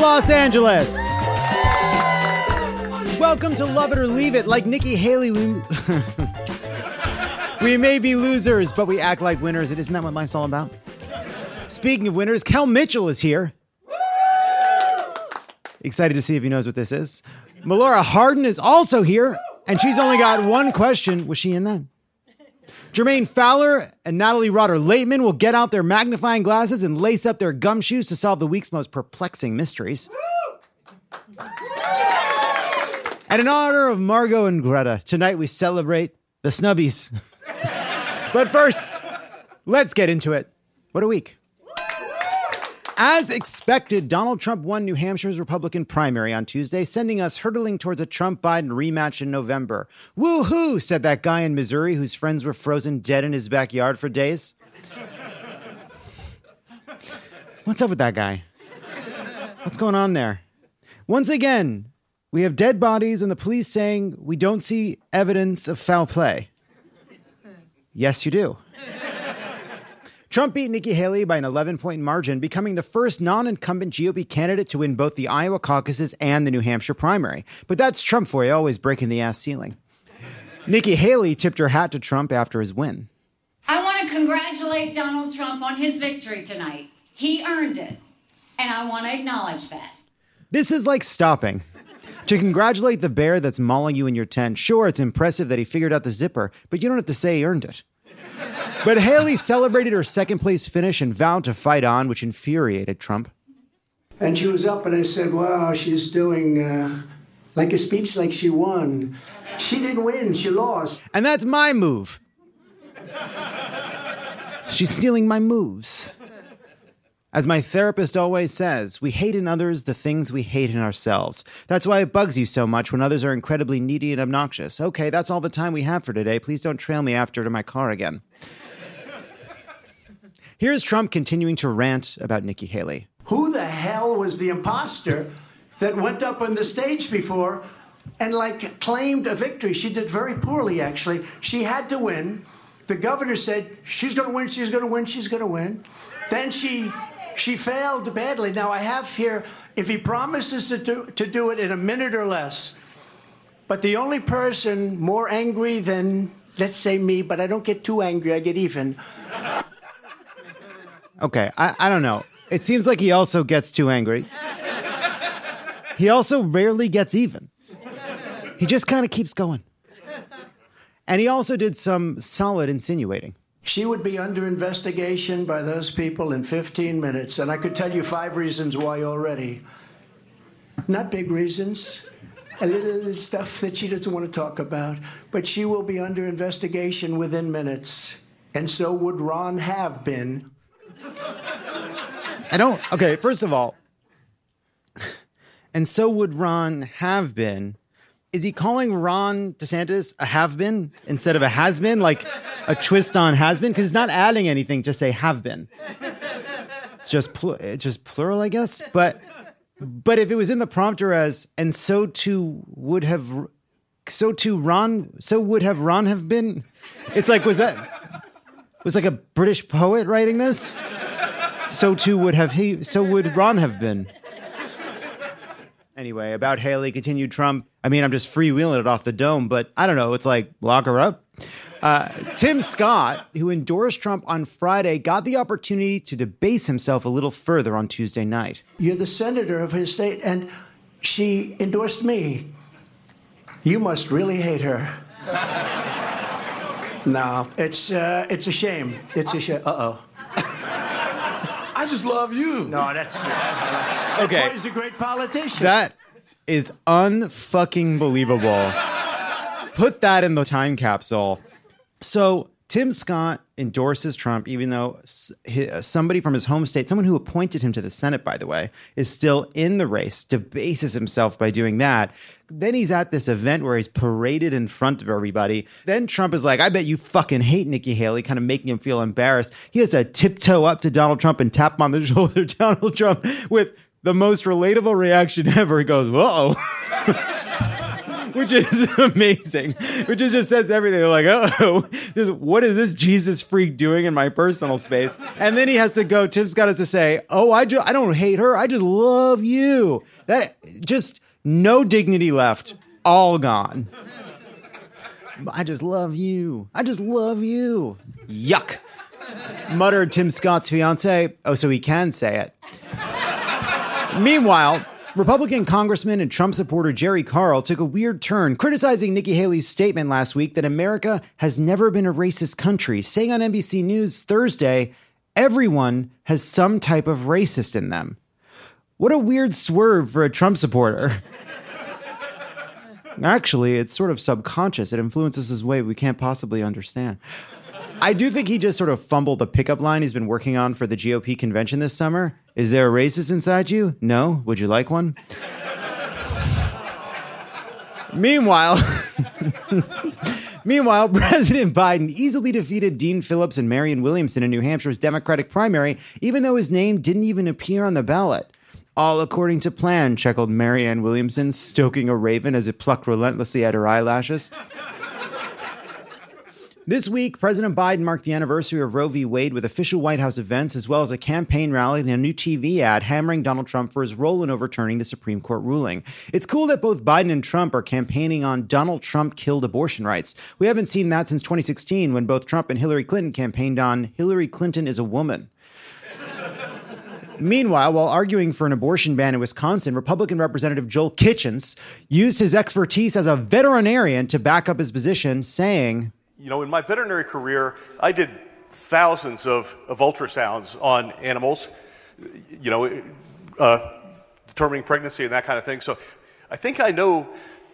Los Angeles. Welcome to Lovett or Leave It. Like Nikki Haley, we, we may be losers, but we act like winners. And isn't that what life's all about? Speaking of winners, Kel Mitchell is here. Excited to see if he knows what this is. Melora Hardin is also here, and she's only got one question. Was she in that? Jermaine Fowler and Natalie Rotter Laitman will get out their magnifying glasses and lace up their gumshoes to solve the week's most perplexing mysteries. And in honor of Margot and Greta, tonight we celebrate the snubbies. but first, let's get into it. What a week. As expected, Donald Trump won New Hampshire's Republican primary on Tuesday, sending us hurtling towards a Trump Biden rematch in November. Woo-hoo, said that guy in Missouri whose friends were frozen dead in his backyard for days. What's up with that guy? What's going on there? Once again, we have dead bodies and the police saying we don't see evidence of foul play. Yes, you do. Trump beat Nikki Haley by an 11 point margin, becoming the first non incumbent GOP candidate to win both the Iowa caucuses and the New Hampshire primary. But that's Trump for you, always breaking the ass ceiling. Nikki Haley tipped her hat to Trump after his win. I want to congratulate Donald Trump on his victory tonight. He earned it, and I want to acknowledge that. This is like stopping. To congratulate the bear that's mauling you in your tent, sure, it's impressive that he figured out the zipper, but you don't have to say he earned it. But Haley celebrated her second place finish and vowed to fight on, which infuriated Trump. And she was up, and I said, Wow, she's doing uh, like a speech like she won. She didn't win, she lost. And that's my move. She's stealing my moves. As my therapist always says, we hate in others the things we hate in ourselves. That's why it bugs you so much when others are incredibly needy and obnoxious. Okay, that's all the time we have for today. Please don't trail me after to my car again. Here's Trump continuing to rant about Nikki Haley. Who the hell was the imposter that went up on the stage before and like claimed a victory? She did very poorly, actually. She had to win. The governor said she's going to win, she's going to win, she's going to win. Then she she failed badly. Now I have here if he promises to do, to do it in a minute or less. But the only person more angry than let's say me, but I don't get too angry, I get even. Okay, I, I don't know. It seems like he also gets too angry. He also rarely gets even. He just kind of keeps going. And he also did some solid insinuating. She would be under investigation by those people in 15 minutes, and I could tell you five reasons why already. Not big reasons, a little stuff that she doesn't want to talk about, but she will be under investigation within minutes, and so would Ron have been. I don't. Okay, first of all, and so would Ron have been. Is he calling Ron DeSantis a have been instead of a has been, like a twist on has been? Because it's not adding anything. Just say have been. It's just pl- it's just plural, I guess. But but if it was in the prompter as and so too would have so too Ron so would have Ron have been. It's like was that was like a British poet writing this? So too would have he. So would Ron have been. Anyway, about Haley, continued Trump. I mean, I'm just freewheeling it off the dome, but I don't know. It's like lock her up. Uh, Tim Scott, who endorsed Trump on Friday, got the opportunity to debase himself a little further on Tuesday night. You're the senator of his state, and she endorsed me. You must really hate her. No, it's uh, it's a shame. It's a shame. Uh oh. I just love you. No, that's good. That's Okay. why he's a great politician. That is unfucking believable. Put that in the time capsule. So Tim Scott endorses Trump, even though uh, somebody from his home state, someone who appointed him to the Senate, by the way, is still in the race, debases himself by doing that. Then he's at this event where he's paraded in front of everybody. Then Trump is like, I bet you fucking hate Nikki Haley, kind of making him feel embarrassed. He has to tiptoe up to Donald Trump and tap him on the shoulder. Donald Trump, with the most relatable reaction ever, he goes, Whoa. which is amazing. Which is just says everything. They're like, oh, just, what is this Jesus freak doing in my personal space? And then he has to go. Tim Scott has to say, oh, I just, I don't hate her. I just love you. That just no dignity left. All gone. I just love you. I just love you. Yuck. Muttered Tim Scott's fiance. Oh, so he can say it. Meanwhile, Republican Congressman and Trump supporter Jerry Carl took a weird turn, criticizing Nikki Haley's statement last week that America has never been a racist country, saying on NBC News Thursday, everyone has some type of racist in them. What a weird swerve for a Trump supporter. Actually, it's sort of subconscious. It influences his way we can't possibly understand. I do think he just sort of fumbled the pickup line he's been working on for the GOP convention this summer. Is there a racist inside you? No. Would you like one? Meanwhile, Meanwhile, President Biden easily defeated Dean Phillips and Marianne Williamson in New Hampshire's Democratic primary, even though his name didn't even appear on the ballot. All according to plan, chuckled Marianne Williamson, stoking a raven as it plucked relentlessly at her eyelashes. This week, President Biden marked the anniversary of Roe v. Wade with official White House events, as well as a campaign rally and a new TV ad hammering Donald Trump for his role in overturning the Supreme Court ruling. It's cool that both Biden and Trump are campaigning on Donald Trump killed abortion rights. We haven't seen that since 2016 when both Trump and Hillary Clinton campaigned on Hillary Clinton is a woman. Meanwhile, while arguing for an abortion ban in Wisconsin, Republican Representative Joel Kitchens used his expertise as a veterinarian to back up his position, saying, You know, in my veterinary career, I did thousands of, of ultrasounds on animals, you know, uh, determining pregnancy and that kind of thing. So I think I know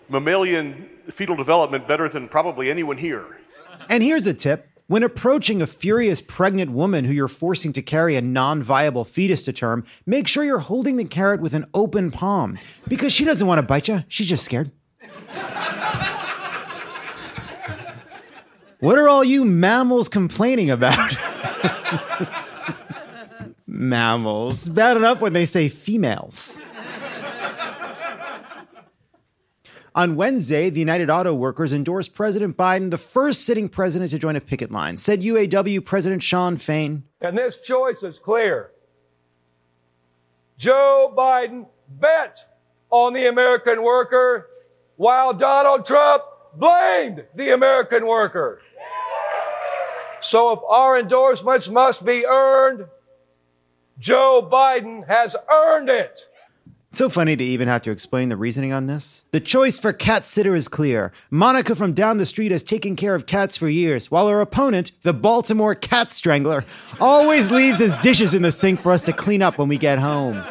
mammalian fetal development better than probably anyone here. And here's a tip. When approaching a furious pregnant woman who you're forcing to carry a non viable fetus to term, make sure you're holding the carrot with an open palm because she doesn't want to bite you. She's just scared. What are all you mammals complaining about? mammals. Bad enough when they say females. On Wednesday, the United Auto Workers endorsed President Biden, the first sitting president to join a picket line, said UAW President Shawn Fain. And this choice is clear. Joe Biden bet on the American worker while Donald Trump blamed the American worker. So if our endorsements must be earned, Joe Biden has earned it. It's So funny to even have to explain the reasoning on this. The choice for cat sitter is clear. Monica from down the street has taken care of cats for years, while her opponent, the Baltimore cat strangler, always leaves his dishes in the sink for us to clean up when we get home.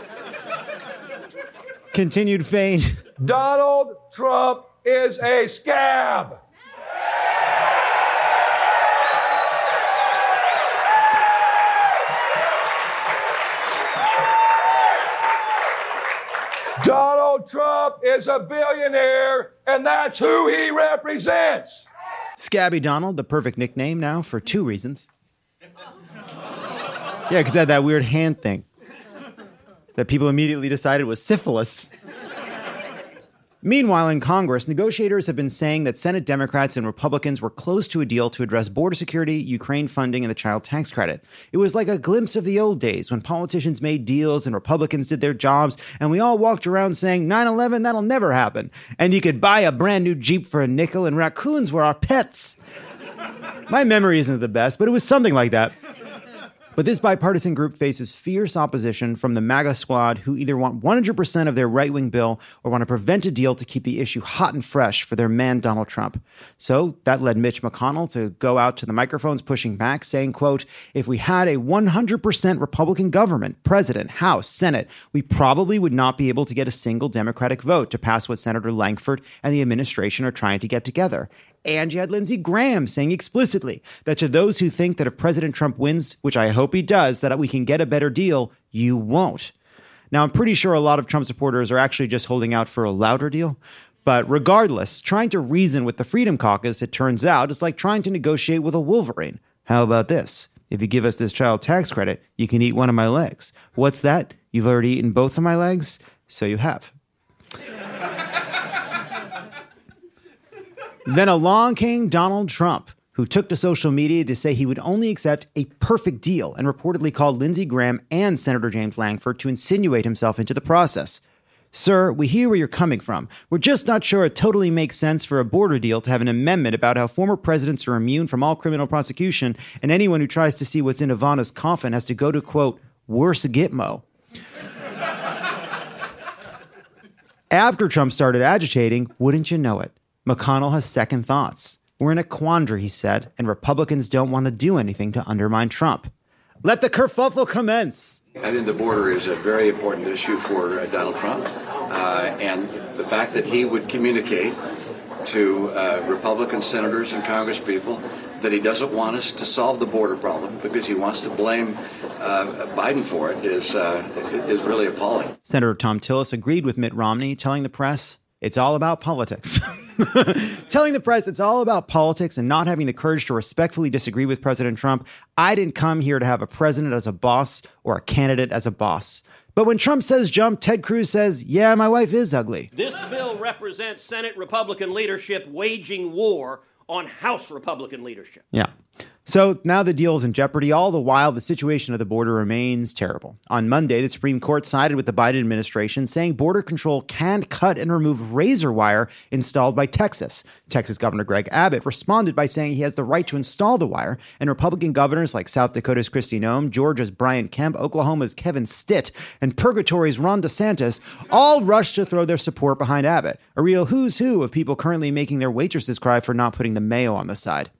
Continued Fain. Donald Trump is a scab. Trump is a billionaire, and that's who he represents. Scabby Donald, the perfect nickname now for two reasons. Yeah, because it had that weird hand thing that people immediately decided was syphilis. Meanwhile, in Congress, negotiators have been saying that Senate Democrats and Republicans were close to a deal to address border security, Ukraine funding, and the child tax credit. It was like a glimpse of the old days when politicians made deals and Republicans did their jobs, and we all walked around saying, 9 11, that'll never happen. And you could buy a brand new Jeep for a nickel, and raccoons were our pets. My memory isn't the best, but it was something like that. But this bipartisan group faces fierce opposition from the MAGA squad who either want 100% of their right wing bill or want to prevent a deal to keep the issue hot and fresh for their man, Donald Trump. So that led Mitch McConnell to go out to the microphones pushing back, saying, quote, if we had a 100% Republican government, president, House, Senate, we probably would not be able to get a single Democratic vote to pass what Senator Lankford and the administration are trying to get together. And you had Lindsey Graham saying explicitly that to those who think that if President Trump wins, which I hope he does, that we can get a better deal, you won't. Now, I'm pretty sure a lot of Trump supporters are actually just holding out for a louder deal. But regardless, trying to reason with the Freedom Caucus, it turns out, is like trying to negotiate with a Wolverine. How about this? If you give us this child tax credit, you can eat one of my legs. What's that? You've already eaten both of my legs? So you have. Then along came Donald Trump, who took to social media to say he would only accept a perfect deal and reportedly called Lindsey Graham and Senator James Lankford to insinuate himself into the process. Sir, we hear where you're coming from. We're just not sure it totally makes sense for a border deal to have an amendment about how former presidents are immune from all criminal prosecution, and anyone who tries to see what's in Ivana's coffin has to go to, quote, worse Gitmo. After Trump started agitating, wouldn't you know it? McConnell has second thoughts. We're in a quandary, he said, and Republicans don't want to do anything to undermine Trump. Let the kerfuffle commence. I think the border is a very important issue for uh, Donald Trump. Uh, and the fact that he would communicate to uh, Republican senators and congresspeople that he doesn't want us to solve the border problem because he wants to blame uh, Biden for it is, uh, is really appalling. Senator Thom Tillis agreed with Mitt Romney, telling the press it's all about politics. telling the press it's all about politics and not having the courage to respectfully disagree with President Trump. I didn't come here to have a president as a boss or a candidate as a boss. But when Trump says jump, Ted Cruz says, yeah, my wife is ugly. This bill represents Senate Republican leadership waging war on House Republican leadership. Yeah. So now the deal is in jeopardy. All the while, the situation at the border remains terrible. On Monday, the Supreme Court sided with the Biden administration, saying border control can't cut and remove razor wire installed by Texas. Texas Governor Greg Abbott responded by saying he has the right to install the wire, and Republican governors like South Dakota's Kristi Noem, Georgia's Brian Kemp, Oklahoma's Kevin Stitt, and Purgatory's Ron DeSantis all rushed to throw their support behind Abbott. A real who's who of people currently making their waitresses cry for not putting the mayo on the side.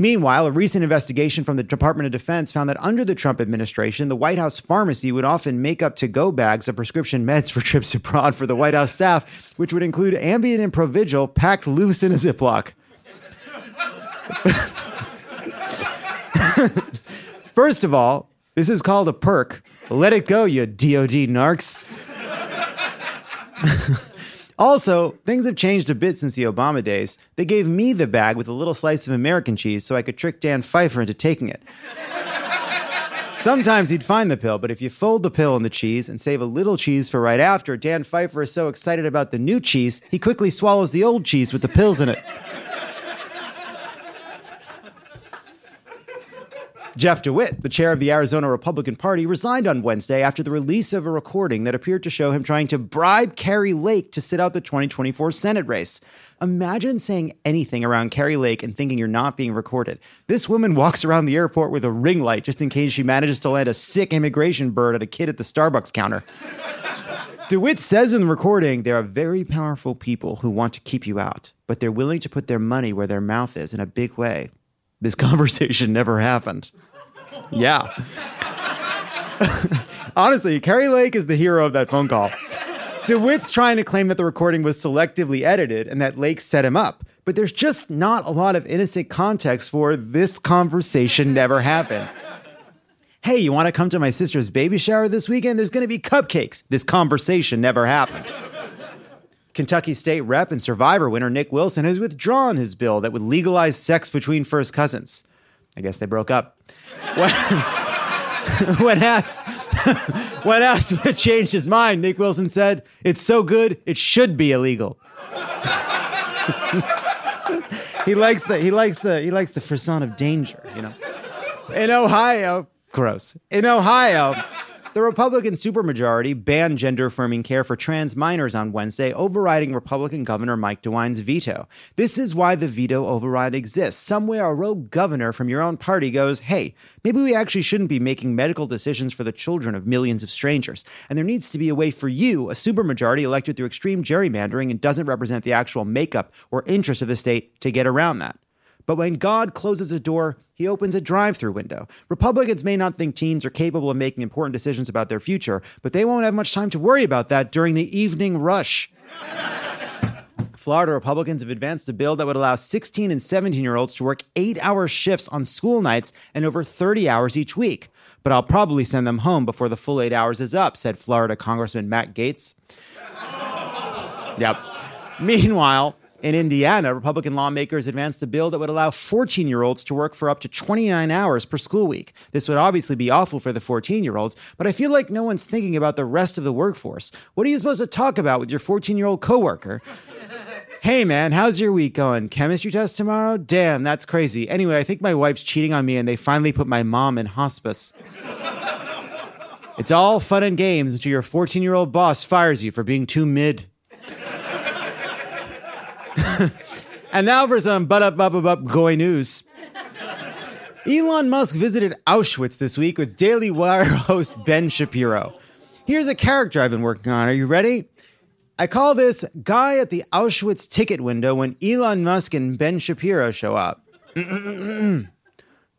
Meanwhile, a recent investigation from the Department of Defense found that under the Trump administration, the White House pharmacy would often make up to go bags of prescription meds for trips abroad for the White House staff, which would include Ambien and Provigil packed loose in a Ziploc. First of all, this is called a perk. Let it go, you DOD narcs. Also, things have changed a bit since the Obama days. They gave me the bag with a little slice of American cheese so I could trick Dan Pfeiffer into taking it. Sometimes he'd find the pill, but if you fold the pill in the cheese and save a little cheese for right after, Dan Pfeiffer is so excited about the new cheese, he quickly swallows the old cheese with the pills in it. Jeff DeWitt, the chair of the Arizona Republican Party, resigned on Wednesday after the release of a recording that appeared to show him trying to bribe Kari Lake to sit out the 2024 Senate race. Imagine saying anything around Kari Lake and thinking you're not being recorded. This woman walks around the airport with a ring light just in case she manages to land a sick immigration bird at a kid at the Starbucks counter. DeWitt says in the recording, there are very powerful people who want to keep you out, but they're willing to put their money where their mouth is in a big way. This conversation never happened. Yeah. Honestly, Kari Lake is the hero of that phone call. DeWitt's trying to claim that the recording was selectively edited and that Lake set him up, but there's just not a lot of innocent context for this conversation never happened. Hey, you want to come to my sister's baby shower this weekend? There's going to be cupcakes. This conversation never happened. Kentucky State Rep and Survivor winner Nick Wilson has withdrawn his bill that would legalize sex between first cousins. I guess they broke up. When, when asked, when asked what changed his mind, Nick Wilson said, "It's so good, it should be illegal." he likes the he likes the he likes the frisson of danger, you know. In Ohio, gross. In Ohio, The Republican supermajority banned gender affirming care for trans minors on Wednesday, overriding Republican Governor Mike DeWine's veto. This is why the veto override exists. Somewhere a rogue governor from your own party goes, hey, maybe we actually shouldn't be making medical decisions for the children of millions of strangers. And there needs to be a way for you, a supermajority elected through extreme gerrymandering and doesn't represent the actual makeup or interests of the state, to get around that. But when God closes a door, he opens a drive through window. Republicans may not think teens are capable of making important decisions about their future, but they won't have much time to worry about that during the evening rush. Florida Republicans have advanced a bill that would allow 16 and 17 year olds to work eight hour shifts on school nights and over 30 hours each week. But I'll probably send them home before the full eight hours is up, said Florida Congressman Matt Gaetz. yep. Meanwhile, in Indiana, Republican lawmakers advanced a bill that would allow 14 year olds to work for up to 29 hours per school week. This would obviously be awful for the 14 year olds, but I feel like no one's thinking about the rest of the workforce. What are you supposed to talk about with your 14 year old coworker? hey man, how's your week going? Chemistry test tomorrow? Damn, that's crazy. Anyway, I think my wife's cheating on me and they finally put my mom in hospice. it's all fun and games until your 14 year old boss fires you for being too mid. and now for some but up up up up goy news. Elon Musk visited Auschwitz this week with Daily Wire host Ben Shapiro. Here's a character I've been working on. Are you ready? I call this guy at the Auschwitz ticket window when Elon Musk and Ben Shapiro show up.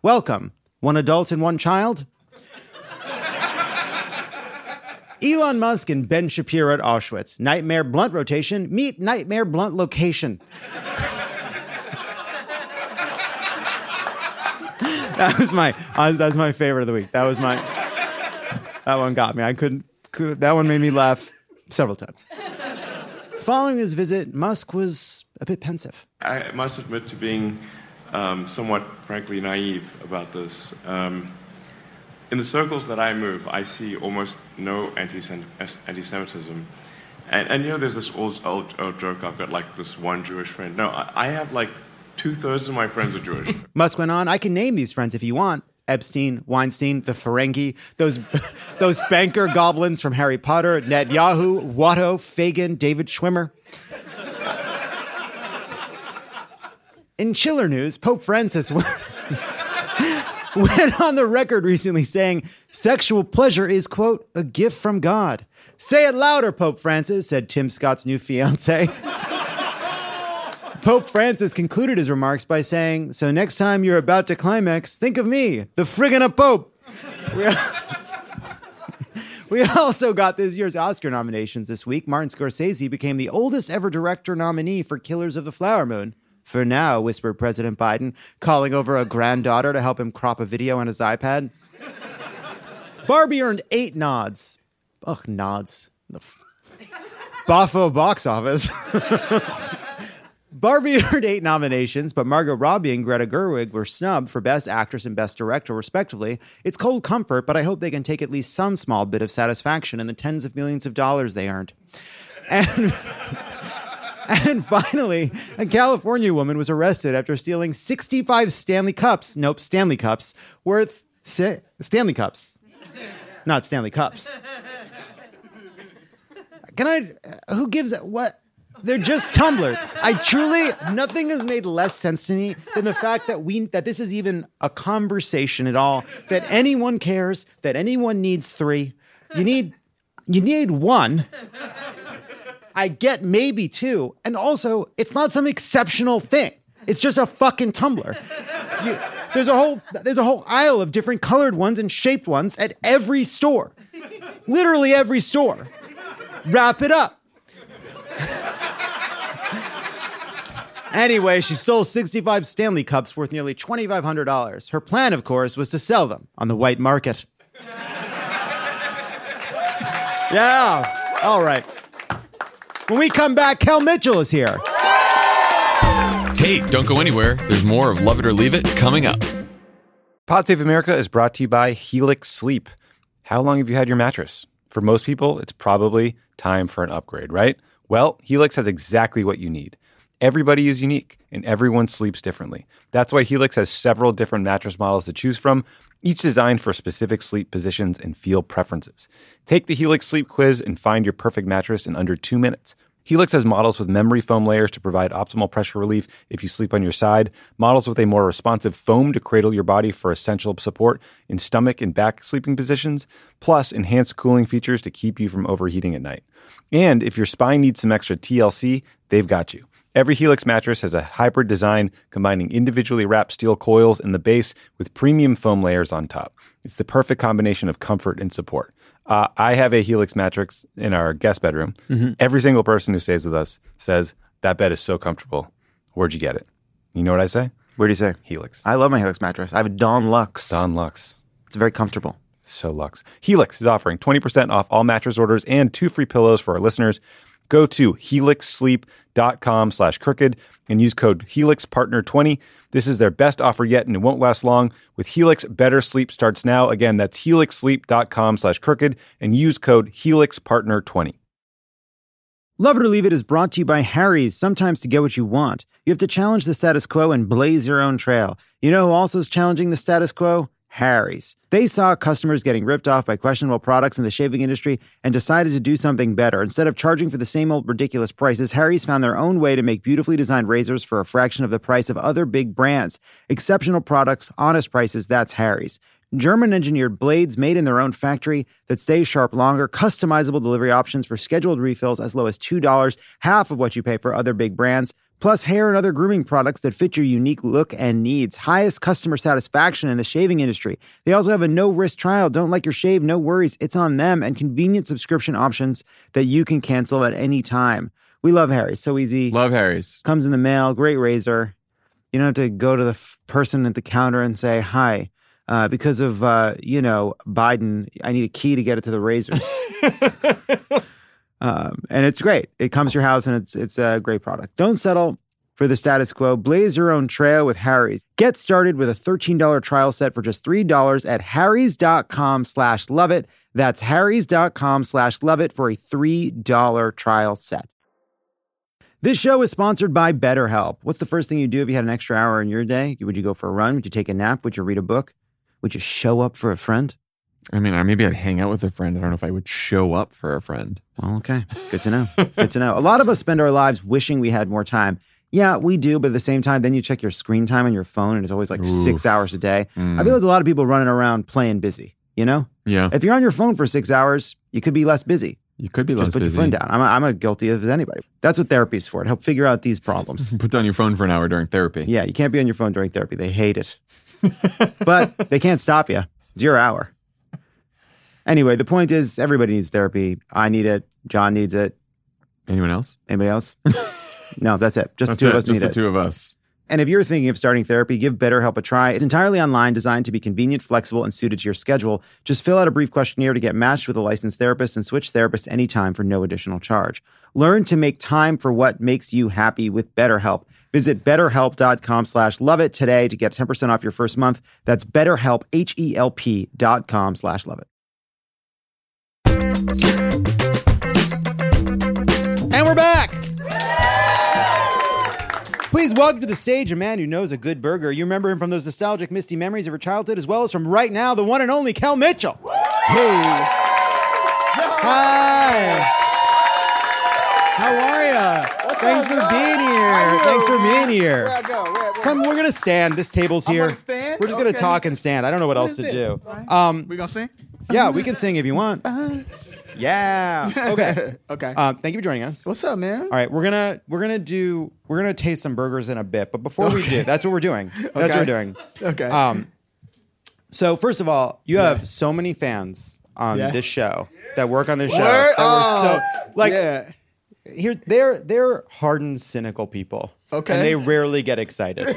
Welcome, one adult and one child. Elon Musk and Ben Shapiro at Auschwitz. Nightmare blunt rotation. Meet nightmare blunt location. that was my uh, that was my favorite of the week. That was my that one got me. I couldn't. Could, that one made me laugh several times. Following his visit, Musk was a bit pensive. I must admit to being um, somewhat, frankly, naive about this. Um, in the circles that I move, I see almost no anti-Semitism. And, and you know, there's this old, old, old, joke I've got like this one Jewish friend. No, I, I have like two thirds of my friends are Jewish. Musk went on, I can name these friends if you want. Epstein, Weinstein, the Ferengi, those, those banker goblins from Harry Potter, Netanyahu, Watto, Fagin, David Schwimmer. In chiller news, Pope Francis went on the record recently saying sexual pleasure is, quote, a gift from God. Say it louder, Pope Francis, said Tim Scott's new fiance. Pope Francis concluded his remarks by saying, So next time you're about to climax, think of me, the friggin' a Pope. We also got this year's Oscar nominations this week. Martin Scorsese became the oldest ever director nominee for Killers of the Flower Moon. For now, whispered President Biden, calling over a granddaughter to help him crop a video on his iPad. Barbie earned eight nods. Ugh, nods. The f- Boffo box office. Barbie earned eight nominations, but Margot Robbie and Greta Gerwig were snubbed for Best Actress and Best Director, respectively. It's cold comfort, but I hope they can take at least some small bit of satisfaction in the tens of millions of dollars they earned. And. And finally, a California woman was arrested after stealing 65 Stanley Cups, nope, Stanley Cups, worth Stanley Cups, not Stanley Cups. Can I, uh, who gives what? They're just tumblers. I truly, nothing has made less sense to me than the fact that we, that this is even a conversation at all, that anyone cares, that anyone needs three. You need, you need one. I get maybe two. And also, it's not some exceptional thing. It's just a fucking tumbler. You, there's a whole there's a whole aisle of different colored ones and shaped ones at every store. Literally every store. Wrap it up. anyway, she stole 65 Stanley Cups worth nearly $2,500. Her plan, of course, was to sell them on the white market. yeah. All right. When we come back, Kel Mitchell is here. Hey, don't go anywhere. There's more of Lovett or Leave It coming up. Pod Save America is brought to you by Helix Sleep. How long have you had your mattress? For most people, it's probably time for an upgrade, right? Well, Helix has exactly what you need Everybody is unique and everyone sleeps differently. That's why Helix has several different mattress models to choose from, each designed for specific sleep positions and feel preferences. Take the Helix sleep quiz and find your perfect mattress in under two minutes. Helix has models with memory foam layers to provide optimal pressure relief if you sleep on your side, models with a more responsive foam to cradle your body for essential support in stomach and back sleeping positions, plus enhanced cooling features to keep you from overheating at night. And if your spine needs some extra TLC, they've got you. Every Helix mattress has a hybrid design combining individually wrapped steel coils in the base with premium foam layers on top. It's the perfect combination of comfort and support. Uh, I have a Helix mattress in our guest bedroom. Mhm. Every single person who stays with us says that bed is so comfortable. Where'd you get it? You know what I say? Where do you say? Helix. I love my Helix mattress. I have a Dawn Luxe. Dawn Luxe. It's very comfortable. So Lux. Helix is offering 20% off all mattress orders and two free pillows for our listeners. Go to helixsleep.com slash crooked and use code HelixPartner20. This is their best offer yet and it won't last long. With Helix, better sleep starts now. Again, that's helixsleep.com slash crooked and use code HelixPartner20. Lovett or Leave It is brought to you by Harry's. Sometimes to get what you want, you have to challenge the status quo and blaze your own trail. You know who also is challenging the status quo? Harry's. They saw customers getting ripped off by questionable products in the shaving industry and decided to do something better. Instead of charging for the same old ridiculous prices, Harry's found their own way to make beautifully designed razors for a fraction of the price of other big brands. Exceptional products, honest prices, that's Harry's. German engineered blades made in their own factory that stay sharp longer, customizable delivery options for scheduled refills as low as $2, half of what you pay for other big brands, plus hair and other grooming products that fit your unique look and needs. Highest customer satisfaction in the shaving industry. They also have a no risk trial. Don't like your shave? No worries. It's on them and convenient subscription options that you can cancel at any time. We love Harry's. So easy. Love Harry's. Comes in the mail. Great razor. You don't have to go to the f- person at the counter and say, hi. Uh, because of uh, you know Biden, I need a key to get it to the razors, um, and it's great. It comes to your house, and it's it's a great product. Don't settle for the status quo. Blaze your own trail with Harry's. Get started with a thirteen dollar trial set for just three dollars at harrys.com/slash love it. That's harrys.com/slash love it for a three dollar trial set. This show is sponsored by BetterHelp. What's the first thing you do if you had an extra hour in your day? Would you go for a run? Would you take a nap? Would you read a book? Would you show up for a friend? I mean, or maybe I'd hang out with a friend. I don't know if I would show up for a friend. Well, okay. Good to know. Good to know. A lot of us spend our lives wishing we had more time. Yeah, we do, but at the same time, then you check your screen time on your phone and it's always like Ooh. six hours a day. Mm. I feel there's a lot of people running around playing busy, you know? Yeah. If you're on your phone for six hours, you could be less busy. You could be Just less put busy. your phone down. I'm, a, I'm a guilty of anybody. That's what therapy's for, to help figure out these problems. Put down your phone for an hour during therapy. Yeah, you can't be on your phone during therapy. They hate it. But they can't stop you. It's your hour. Anyway, the point is everybody needs therapy. I need it. John needs it. Anyone else? Anybody else? no, that's it. Just That's the two it. of us Just the it. two of us. And if you're thinking of starting therapy, give BetterHelp a try. It's entirely online, designed to be convenient, flexible, and suited to your schedule. Just fill out a brief questionnaire to get matched with a licensed therapist and switch therapists anytime for no additional charge. Learn to make time for what makes you happy with BetterHelp. Visit betterhelp.com slash love it today to get 10% off your first month. That's betterhelp, H-E-L-P dot com slash love it. And we're back. Please welcome to the stage a man who knows a good burger. You remember him from those nostalgic, misty memories of your childhood, as well as from right now, the one and only Kel Mitchell. Hey. Hi. How are you? Thanks for being here. Thanks for being here. Where I go? Where, where, Come, we're gonna stand. This table's here. We're just gonna Okay. talk and stand. I don't know what, else to do. Um, we gonna sing? yeah, we can sing if you want. Yeah. Okay. Okay. Um, thank you for joining us. What's up, man? All right, we're gonna we're gonna do we're gonna taste some burgers in a bit, but before we do, that's what we're doing. That's what Okay. we're doing. Okay. Um, so first of all, you have so many fans on Yeah. this show that work on this show. Word? That were so Oh, like yeah. Here they're they're hardened, cynical people. Okay. and they rarely get excited,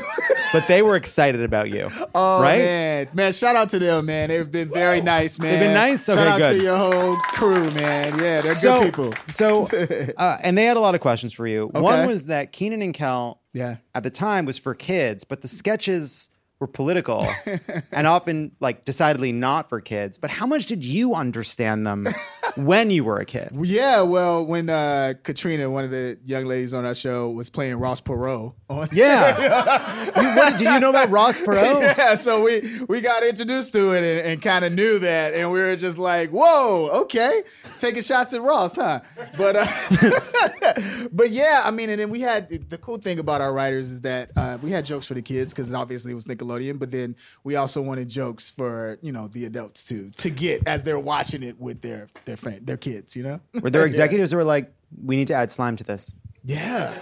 but they were excited about you. Oh right? man, man! Shout out to them, man. They've been very nice, man. They've been nice? Shout Okay, out good. to your whole crew, man. Yeah, they're so, good people. So, uh, and they had a lot of questions for you. One was that Keenan and Kel, Yeah. at the time was for kids, but the sketches were political and often like decidedly not for kids. But how much did you understand them when you were a kid? Yeah, well, when uh, Katrina, one of the young ladies on our show, was playing Ross Perot. On Yeah. you, what, did you know about Ross Perot? yeah, so we we got introduced to it and, and kind of knew that, and we were just like, "Whoa, okay, taking shots at Ross, huh?" But uh, but yeah, I mean, and then we had the cool thing about our writers is that uh, we had jokes for the kids because obviously it was Nickelodeon, but then we also wanted jokes for you know the adults too to get as they're watching it with their their friend, their kids, you know. Were there Yeah. executives who were like, we need to add slime to this? Yeah.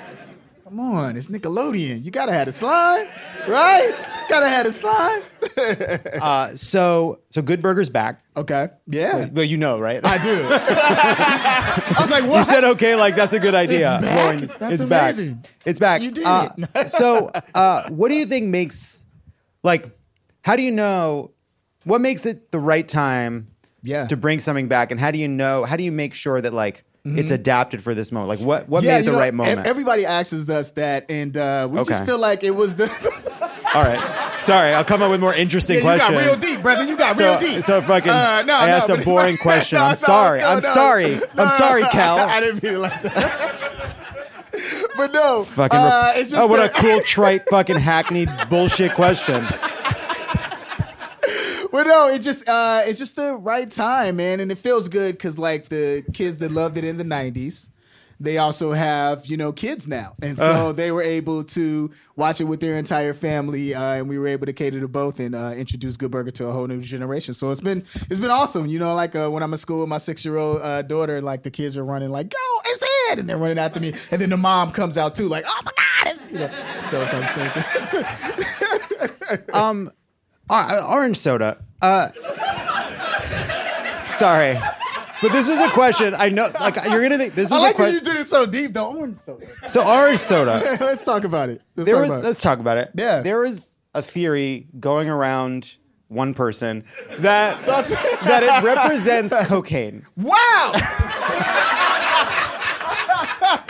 Come on, it's Nickelodeon. You gotta have a slime, right? Gotta have a slime. Uh, so, so Good Burger's back. Okay. Yeah. Well, you know, right? I do. I was like, what? You said okay, like that's a good idea. It's back? Lauren, That's it's amazing. back. It's back. You did Uh, it. so, uh, what do you think makes like? How do you know what makes it the right time? Yeah. To bring something back, and how do you know? How do you make sure that like it's Mhm. adapted for this moment? Like, what what Yeah, made it the know, right moment? Everybody asks us that, and uh, we just feel like it was the. All right. Sorry, I'll come up with more interesting Yeah, you got real deep, brother. You got so, real deep. So fucking, Uh, no, I no, asked a boring like- question. No, I'm no, sorry. let's go, I'm sorry. I'm sorry, Kel. I didn't mean it like that. but no, Fucking. uh, it's just oh, what that- a cool, trite, fucking hackneyed bullshit question. But no, it just uh it's just the right time, man, and it feels good because like the kids that loved it in the '90s, they also have you know kids now, and so Ugh. they were able to watch it with their entire family, uh, and we were able to cater to both and uh, introduce Good Burger to a whole new generation. So it's been it's been awesome, you know. Like uh, when I'm at school with my six year old uh, daughter, like the kids are running like, "Go, it's it!" and they're running after me, and then the mom comes out too, like, "Oh my god!" It's, you know, so it's the same thing. Um, uh, orange soda. Uh, sorry, but this was a question. I know, like you're gonna think this I was like a that question. you did it so deep, though. Orange soda. So orange soda. Let's talk about it. Let's there talk was. about it. Let's talk about it. Yeah. There was a theory going around one person that that it represents cocaine. Wow.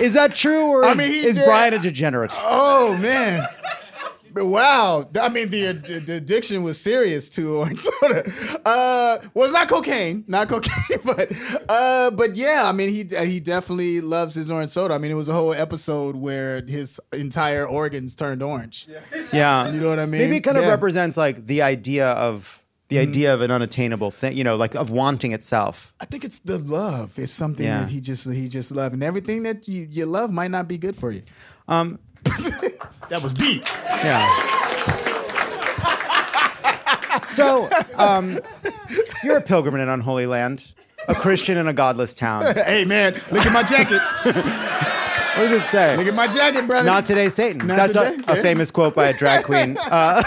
Is that true, or I is, mean, he is did- Brian a degenerate? Oh man. But Wow, I mean the, the the addiction was serious to orange soda. Uh, well, it's not cocaine, not cocaine, but uh, but yeah, I mean he he definitely loves his orange soda. I mean it was a whole episode where his entire organs turned orange. Yeah, You know what I mean? Maybe it kind of Yeah. Mm-hmm. represents like the idea of the idea of an unattainable thing. You know, like of wanting itself. I think it's the love. It's something Yeah. that he just he just loved, and everything that you, you love might not be good for you. Um, That was deep. yeah. So, um, you're a pilgrim in an unholy land, a Christian in a godless town. hey man, look at my jacket. What does it say? Look at my jacket, brother. Not today, Satan. Not That's today, a, a famous quote by a drag queen. Uh,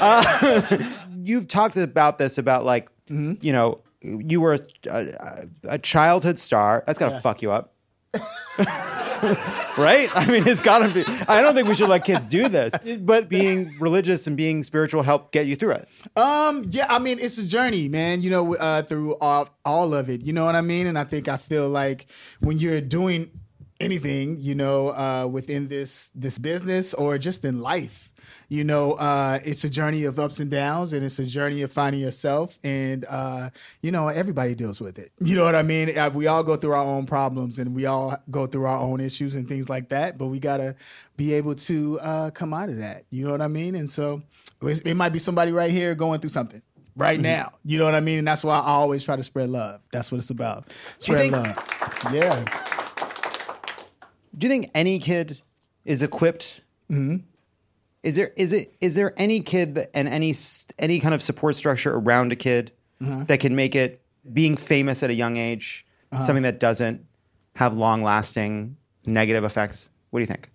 uh, you've talked about this about like, Mm-hmm. you know, you were a, a, a childhood star. That's gotta Yeah. fuck you up. right? I mean, it's gotta be. I don't think we should let kids do this, but being religious and being spiritual help get you through it. Um, yeah, I mean, it's a journey, man, you know, uh, through all, all of it, you know what I mean? And I think I feel like when you're doing anything, you know, uh, within this, this business or just in life, you know, uh, it's a journey of ups and downs and it's a journey of finding yourself. And, uh, you know, everybody deals with it. You know what I mean? Uh, we all go through our own problems and we all go through our own issues and things like that, but we got to be able to uh, come out of that. You know what I mean? And so it might be somebody right here going through something right Mm-hmm. now. You know what I mean? And that's why I always try to spread love. That's what it's about. Spread think- love. Yeah. Do you think any kid is equipped? Mm-hmm. Is there is it is there any kid that, and any any kind of support structure around a kid Uh-huh. that can make it being famous at a young age Uh-huh. something that doesn't have long lasting negative effects? What do you think?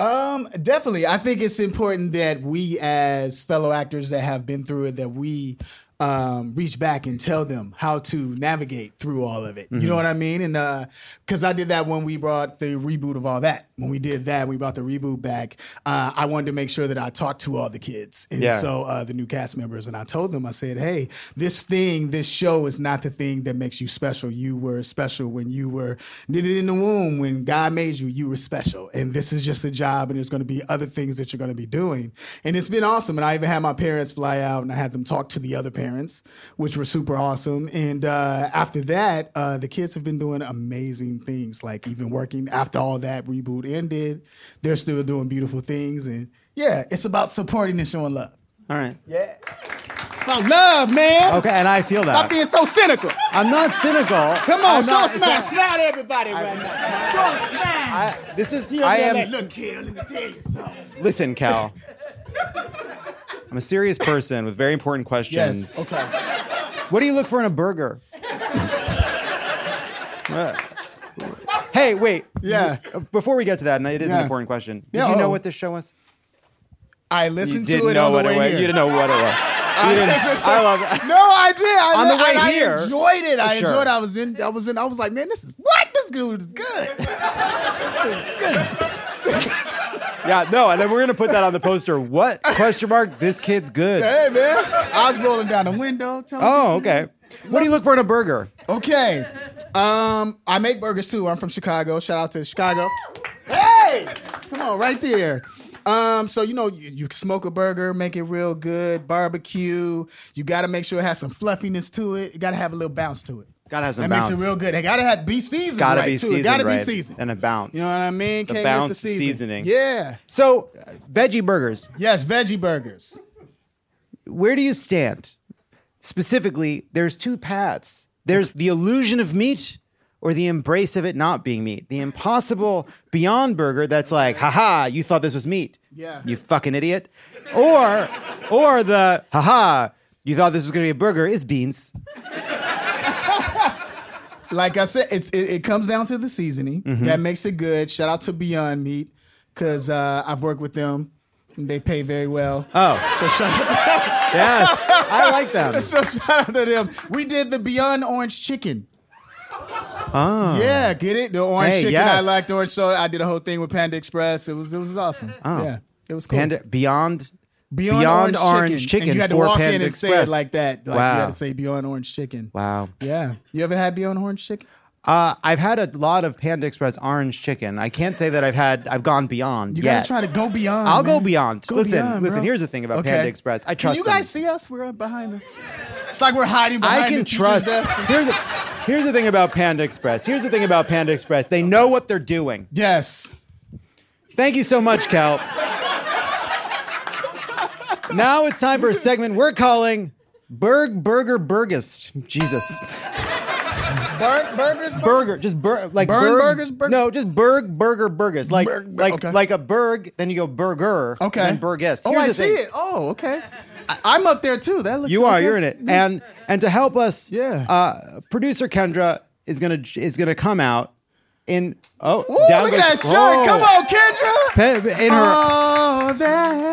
Um, definitely. I think it's important that we, as fellow actors that have been through it, that we um, reach back and tell them how to navigate through all of it. You Mhm. know what I mean? And because I did that when we brought the reboot of all that. When we did that, we brought the reboot back. Uh, I wanted to make sure that I talked to all the kids, and Yeah. so uh, the new cast members, and I told them, I said, "Hey, this thing, this show is not the thing that makes you special. You were special when you were knitted in the womb. When God made you, you were special, and this is just a job. And there's going to be other things that you're going to be doing. And it's been awesome. And I even had my parents fly out, and I had them talk to the other parents, which were super awesome. And uh, after that, uh, the kids have been doing amazing things, like even working after all that reboot ended. They're still doing beautiful things, and yeah, it's about supporting and showing love. All right. Yeah. It's about love, man. Okay, and I feel that. Stop being so cynical. I'm not cynical. Come on, I'm show not- smile. not- Smile to everybody right now. Show a smile. This is. I am. like, Look, kid, let me tell you something. Listen, Kel. I'm a serious person with very important questions. Yes. Okay. What do you look for in a burger? Uh, hey, wait. Yeah. Before we get to that, and it is an Yeah. important question. Did Yeah, you know oh. what this show was? I You listened didn't to it know on the what way it was. here. You didn't know what it was. You I, didn't- I love it. No, I did. I On the li- way and I here- enjoyed it. I Sure. enjoyed. It. I was in. I was in. I was like, man, this is what this dude is good. Yeah, no, and then we're gonna put that on the poster. What question mark? This kid's good. hey, man, I was rolling down the window. telling Oh, people- okay. What do you look for in a burger? Okay. Um, I make burgers too. I'm from Chicago. Shout out to Chicago. Hey, come on, right there. Um, so you know you, you smoke a burger, make it real good, barbecue. You got to make sure it has some fluffiness to it. You got to have a little bounce to it. Gotta have some that bounce. makes it real good. It got to have be seasoned. It's gotta right, be too. seasoned It got to right, be seasoned. and a bounce. You know what I mean? The Can't bounce miss the season. seasoning. Yeah. So, uh, veggie burgers. Yes, veggie burgers. Where do you stand? Specifically, there's two paths. There's the illusion of meat or the embrace of it not being meat. The impossible beyond burger that's like, haha, you thought this was meat. Yeah. You fucking idiot. Or or the haha, you thought this was gonna be a burger is beans. Like I said, it's it, it comes down to the seasoning Mhm. that makes it good. Shout out to Beyond Meat because uh, I've worked with them. And they pay very well. Oh, so shout out to them. Yes, I like them. so shout out to them. We did the Beyond Orange Chicken. Oh. Yeah, get it? The orange Hey, chicken. yes. I liked orange. So I did a whole thing with Panda Express. It was it was awesome. Oh. Yeah, it was cool. Panda beyond Beyond, Beyond orange, Orange chicken. Chicken And you had to walk Panda in and say it like that. Like Wow. you had to say Beyond Orange Chicken. Wow. Yeah. You ever had Beyond Orange Chicken? Uh, I've had a lot of Panda Express orange chicken. I can't say that I've had I've gone beyond You yet. gotta try to go beyond. I'll go beyond. Go listen, beyond, listen. bro. Here's the thing about Okay. Panda Express. I trust Can you them. guys see us? We're behind the. It's like we're hiding behind I can trust. Here's the, here's the thing about Panda Express. Here's the thing about Panda Express. They know what they're doing. Yes. Thank you so much, Kel. Now it's time for a segment we're calling Berg Burger Burgist. Jesus. Bur- burgers. Burger, just bur- like Burn Berg- burgers? Burg- no, just Berg Burger Burgers. Like Berg- like okay. like a Berg, then you go Burger, Okay. then Burgist. Oh, I see thing. it. Oh, okay. I, I'm up there too. That looks. You are. You're in it. And and to help us, Yeah. Uh, producer Kendra is gonna is gonna come out in oh Ooh, look at that shirt. oh. Come on, Kendra. In her Oh, that.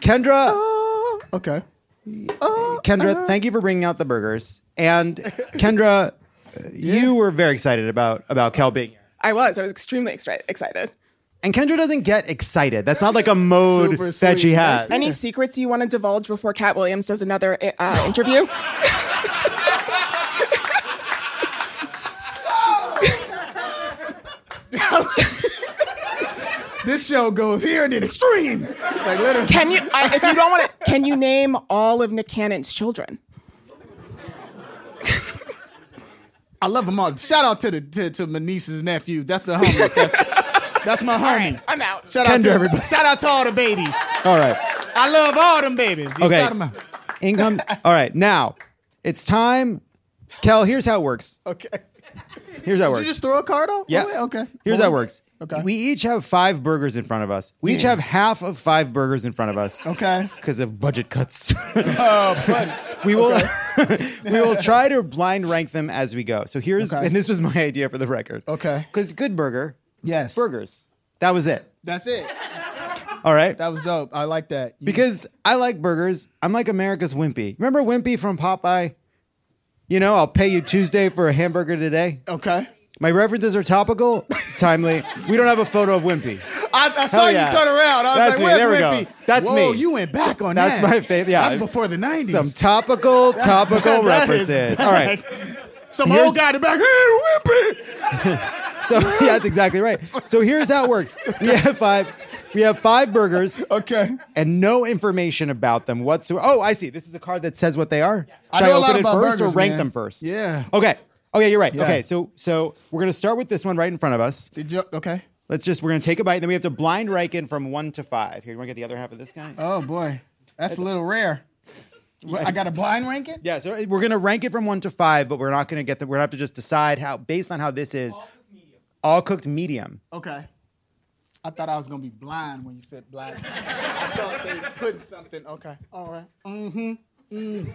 Kendra. Oh. Okay. Kendra, thank you for bringing out the burgers. And Kendra, you were very excited about about Kel being here. I was. I was extremely excited. And Kendra doesn't get excited. That's not like a mode that she has. Any secrets you want to divulge before Katt Williams does another uh, interview? This show goes here and then extreme. Like literally. Can you, I, if you don't want to, can you name all of Nick Cannon's children? I love them all. Shout out to the to, to my niece's nephew. That's the homies. That's that's my homie. I'm out. Shout out to everybody. Shout out to all the babies. All right. I love all them babies. You Okay. shout 'em out. Income. All right. Now it's time. Kel, here's how it works. Okay. Here's how it Did works. you just throw a card off? Yeah. Oh, wait, okay. Here's how it oh. works. Okay. We each have five burgers in front of us. We each have half of five burgers in front of us. Okay. Because of budget cuts. Oh, buddy. we will we will try to blind rank them as we go. So here's Okay. and this was my idea for the record. Okay. Because good burger, Yes. burgers. That was it. That's it. All right. That was dope. I like that. You- Because I like burgers. I'm like America's Wimpy. Remember Wimpy from Popeye? You know, I'll pay you Tuesday for a hamburger today. okay. My references are topical, timely. We don't have a photo of Wimpy. I, I saw Hell you turn around. I was That's like, me. "Where's There we Wimpy?" go. That's Whoa, me. You went back on that. That's that. my favorite. Yeah, that's before the '90s. Some topical, topical That is references. All right. Some Here's- old guy in the back. Hey, Wimpy. So yeah, that's exactly right. So here's how it works. We have five. We have five burgers. Okay. And no information about them whatsoever. Oh, I see. This is a card that says what they are. I Should I, know a open lot it about first burgers, or rank man. them first? Yeah. Okay. Okay, you're right. Yeah. Okay, so so we're gonna start with this one right in front of us. Did you? Okay. Let's just we're gonna take a bite, and then we have to blind rank it from one to five. Here, you want to get the other half of this guy? Oh boy, that's a little rare. What, I got a blind rank it. Yeah, so we're gonna rank it from one to five, but we're not gonna get the. We're gonna have to just decide how based on how this is. All cooked medium. Okay. I thought I was gonna be blind when you said blind. I thought they was putting something. Okay. All right. Mm-hmm. Mm.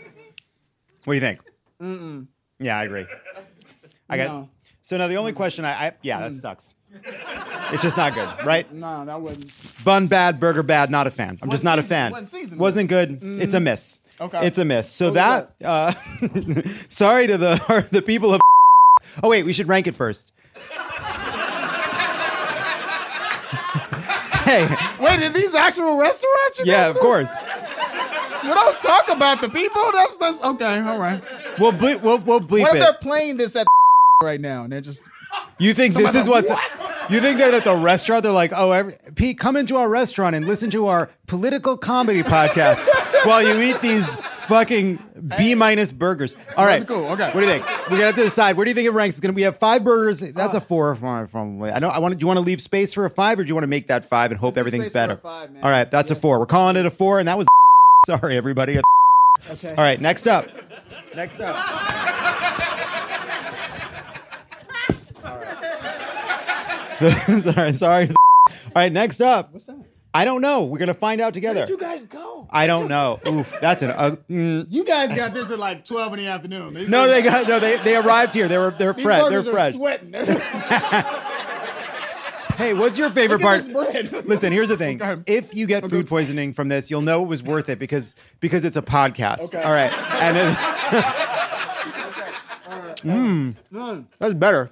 What do you think? Mm-mm. Yeah, I agree. I got. No. So now the only mm. question I, I yeah, that mm. sucks. It's just not good, right? No, that wasn't. Bun bad, burger bad, not a fan. I'm just Wasn't a fan. wasn't seasoned. Wasn't good. It's a mm. miss. Okay. It's a miss. So that, uh, sorry to the the people of. Oh wait, we should rank it first. hey, Wait, are these actual restaurants? You yeah, guys of do? course. We don't talk about the people. That's that's okay. All right. We'll bleep. We'll, we'll bleep What if they're it. playing this at right now and they're just You think this is what's? You think that at the restaurant they're like, oh, every, Pete, come into our restaurant and listen to our political comedy podcast while you eat these fucking B minus burgers. All right, Cool, okay. What do you think? We're gonna have to decide. Where do you think it ranks? It's gonna. We have five burgers. That's a uh. four from from. I know. I want. Do you want to leave space for a five, or do you want to make that five and hope everything's space for a better? five. All right, that's a four. We're calling it a four, and that was. Sorry, everybody. Okay. All right, next up. Next up. sorry, sorry. All right, next up. What's that? I don't know. We're gonna find out together. Where'd you guys go? I don't know. Oof, that's an. Uh, mm. You guys got this at like twelve in the afternoon. These No, they got no. They they arrived here. They were they're Fred. They're are sweating. Hey, what's your favorite part? Look at this bread. Listen, here's the thing. If you get food poisoning from this, you'll know it was worth it because because it's a podcast. Okay. All right, and then, Mm. that's better.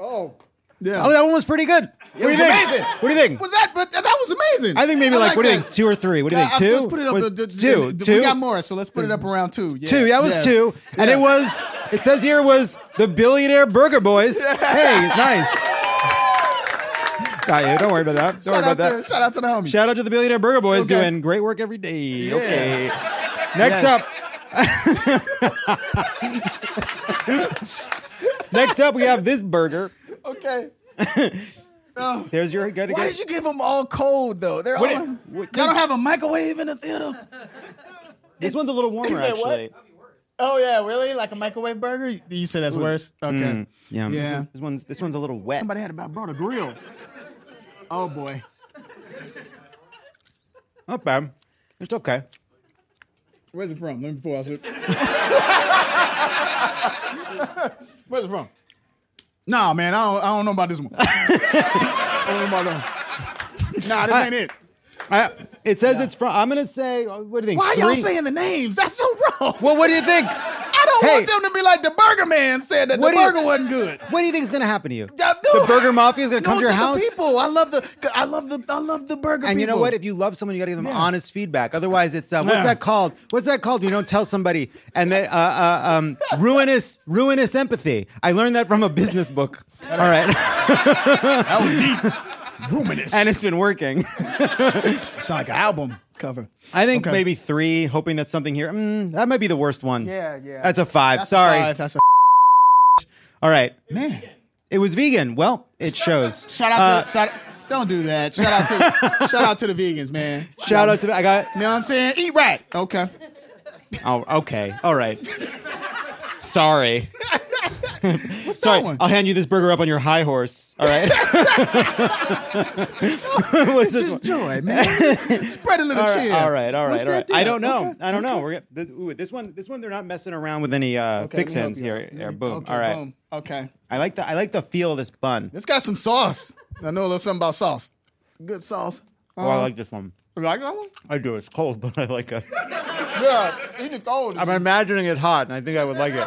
Oh, yeah. Oh, that one was pretty good. What do you think? amazing. What do you think? Was that? But that was amazing. I think maybe like, what do you think? Two or three? What do you think? 2 Let's put it up. What- two. Two. We got more, so let's put it up around two. Yeah. Two. That was Yeah. two, and it was. It says here was the Billionaire Burger Boys. Hey, nice. Ah, got you. Don't worry about that. Don't Shout worry out about to that. shout out to the homies. Shout out to the Billionaire Burger Boys Okay. doing great work every day. Okay. Next Yes. up. Next up, we have this burger. Okay. Oh. There's your good. Why did you give them all cold though? They're What all. did- what- Y'all don't have a microwave in the theater. This one's a little warmer, You said what? actually. Oh yeah, really? Like a microwave burger? You said that's worse. Okay. Mm, yeah. This, Yeah. is- this one's this one's a little wet. Somebody had about brought a grill. Oh boy. Not bad. It's okay. Where's it from? Let me before I sit. Where's it from? Nah, man, I don't, I don't know about this one. I don't know about that. Nah, this ain't it. I, it says it's from. I'm gonna say. uh, What do you think? Why y'all saying the names? That's so wrong. Well, what do you think? I don't Hey. want them to be like the Burger Man said that the do you- burger wasn't good. What do you think is gonna happen to you? The Burger Mafia is gonna come no, to your the house. people, I love the, I love the, I love the burger. And you know what? If you love someone, you gotta give them Yeah. honest feedback. Otherwise, it's uh, what's Yeah. that called? What's that called? You don't tell somebody and then uh, uh, um, ruinous ruinous empathy. I learned that from a business book. All right, that was deep. Ruminous. and it's been working. Sound like an album cover. I think Okay. maybe three. Hoping that something here. Mm, that might be the worst one. Yeah, yeah. That's a five. That's a Sorry. five, That's a All right. man. It was vegan. Well, it shows. Shout out Uh, to shout, don't do that. Shout out to shout out to the vegans, man. shout out to the, I got. You know what I'm saying? Eat right. Okay. Oh, okay. All right. Sorry. What's Sorry. that one? I'll hand you this burger up on your high horse. All right. What's It's this just one? joy, man. Spread a little All right, cheer. all right, all right, What's all right. I don't know. Okay, I don't know. okay. We're this, ooh, this one. This one. They're not messing around with any uh, Okay, fix let me hands help here. Here, boom. Okay, all right. boom. Okay. I like the I like the feel of this bun. It's got some sauce. I know a little something about sauce. Good sauce. Oh, I like this one. You like that one? I do. It's cold, but I like it. Yeah, eat cold. I'm imagining it hot, and I think I would like it.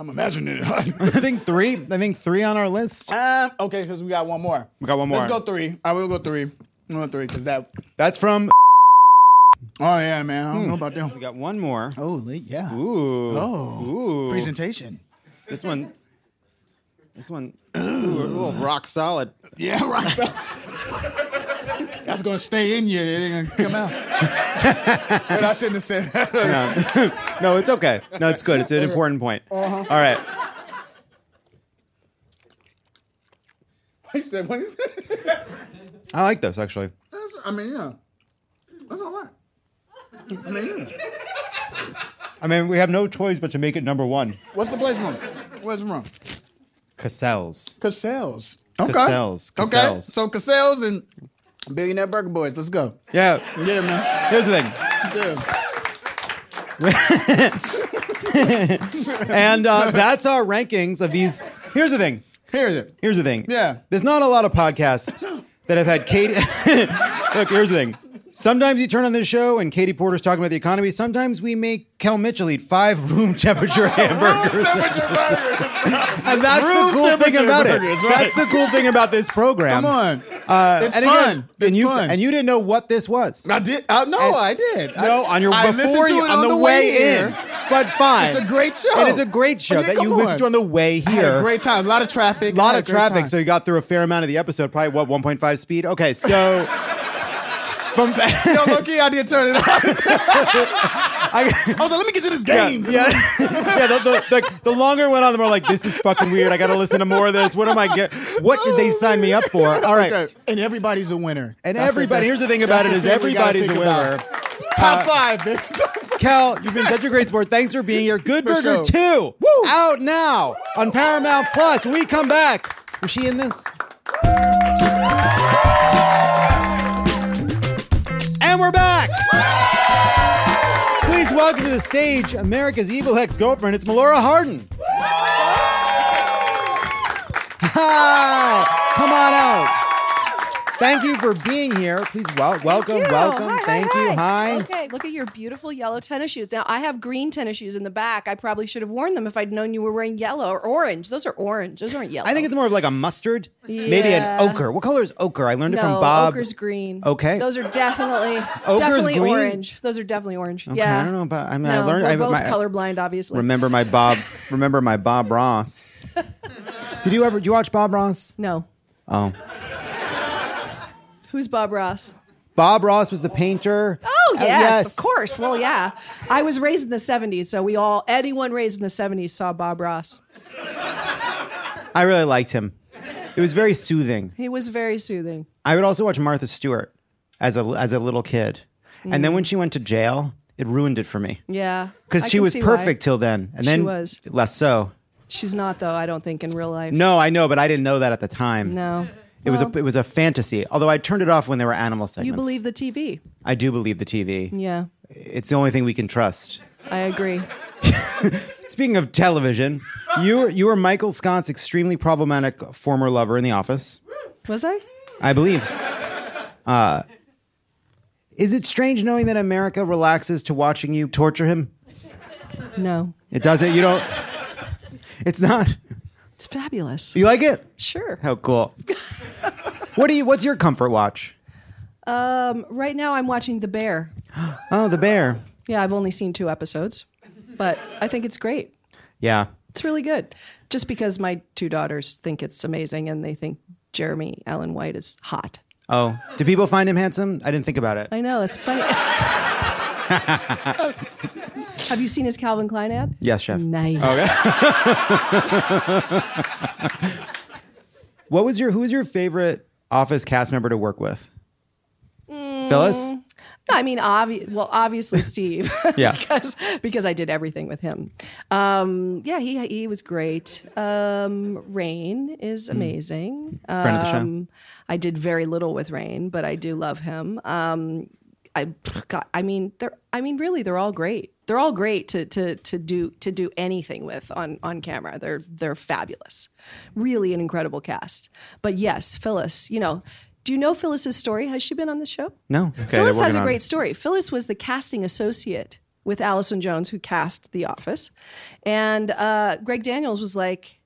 I'm imagining it. I think three. I think three on our list. Um, okay, because we got one more. We got one more. Let's go three. I will go three. We'll go three because that. That's from. Oh yeah, man. I don't Hmm. know about them. We got one more. Oh yeah. Ooh. Oh. Ooh. Presentation. This one. This one. Ooh, a little rock solid. Yeah, rock solid. That's gonna stay in you. It ain't gonna come out. but I shouldn't have said that. No. no, it's okay. No, it's good. It's an important point. Uh-huh. All right. He said, what is it? I like this actually. That's, I mean, yeah. That's all right. I mean, yeah. I mean, we have no choice but to make it number one. What's the place from? Where's it from? Cassell's. Cassell's. Okay. Cassell's. Okay. So Cassell's and Billionaire Burger Boys. Let's go. Yeah. Yeah, man. Here's the thing. Yeah. and uh, that's our rankings of these. Here's the thing. Here's it. Here's the thing. Yeah. There's not a lot of podcasts that have had Katie. Look, here's the thing. Sometimes you turn on this show and Katie Porter's talking about the economy. Sometimes we make Kel Mitchell eat five room temperature hamburgers. Room Temperature burgers. and that's Room the cool thing temperature about burgers, it. right. That's the cool thing about this program. Come on. Uh, It's and fun. Again, It's and you fun. and you didn't know what this was. I did. Uh, no, And- I did. No, on your I before to you it on, the, way, here. in. But fine. It's a great show. And it's a great show Yeah, that you come listened to on the way here. a great time. A lot of traffic. A lot of traffic, time. so you got through a fair amount of the episode. Probably what 1.5 speed. Okay, so from Yo, low key, I did turn it on. I, was like, let me get to this yeah, game. yeah, yeah. The, the, the, the longer it went on, the more like this is fucking weird. I got to listen to more of this. What am I get? What did they sign me up for? All right, Okay. And everybody's a winner. and That's everybody. Here's the thing about it is the thing we gotta everybody's a winner. about. Top Uh, five, man. Kel, you've been such a great sport. Thanks for being here. Good For Burger sure. 2 out now on Paramount Plus. When we come back, was she in this? Welcome to the stage America's evil ex girlfriend. It's Melora Hardin. Hi. Come on out. Thank you for being here. Please wel- welcome, you. welcome. Hi, hi, Thank you. Hi. Okay, look at your beautiful yellow tennis shoes. Now, I have green tennis shoes in the back. I probably should have worn them if I'd known you were wearing yellow or orange. Those are orange. Those aren't yellow. I think it's more of like a mustard, yeah. maybe an ochre. What color is ochre? I learned it no, from Bob. ochre's green. Okay. Those are definitely Ochre's definitely green? orange. Those are definitely orange. Okay, yeah. I don't know about. I mean, no, I learned. We're I, both my- colorblind, obviously. Remember my Bob. remember my Bob Ross. Did you ever? Did you watch Bob Ross? No. Oh, Who's Bob Ross? Bob Ross was the painter. Oh Uh, yes, of course. Well, yeah. I was raised in the '70s, so we all anyone raised in the '70s saw Bob Ross. I really liked him. It was very soothing. He was very soothing. I would also watch Martha Stewart as a as a little kid, and then when she went to jail, it ruined it for me Yeah, because she was see why. perfect till then, and then She was. less so. She's not though. I don't think in real life. No, I know, but I didn't know that at the time. No. It was a it was a fantasy. Although I turned it off when there were animal segments. You believe the TV? I do believe the TV. Yeah, It's the only thing we can trust. I agree. Speaking of television, you were you were Michael Scott's extremely problematic former lover in The Office, Was I? I believe. Uh, is it strange knowing that America relaxes to watching you torture him? No. It doesn't. You don't. It's not. It's fabulous. You like it? Sure. How cool. what do you? What's your comfort watch? Um, right now I'm watching The Bear. Oh, The Bear. Yeah, I've only seen two episodes, but I think it's great. Yeah. It's really good. Just because my two daughters think it's amazing and they think Jeremy Allen White is hot. Oh, do people find him handsome? I didn't think about it. I know, it's funny. Have you seen his Calvin Klein ad? Yes, chef. Nice. Okay. what was your? Who was your favorite Office cast member to work with? Phyllis. Mm, I mean, obvi- well, obviously Steve. Yeah. because because I did everything with him. Um, yeah, he he was great. Um, Rainn is amazing. Mm. Friend of the show. Um, I did very little with Rainn, but I do love him. Um, I God, I mean, they're I mean, really, they're all great. They're all great to to to do to do anything with on on camera. They're they're fabulous. Really, an incredible cast. But yes, Phyllis, you know. Do Do you know Phyllis's story? Has she been on the show? No. Okay, Phyllis has a great story. Phyllis was the casting associate with Allison Jones, who cast The Office, and uh, Greg Daniels was like,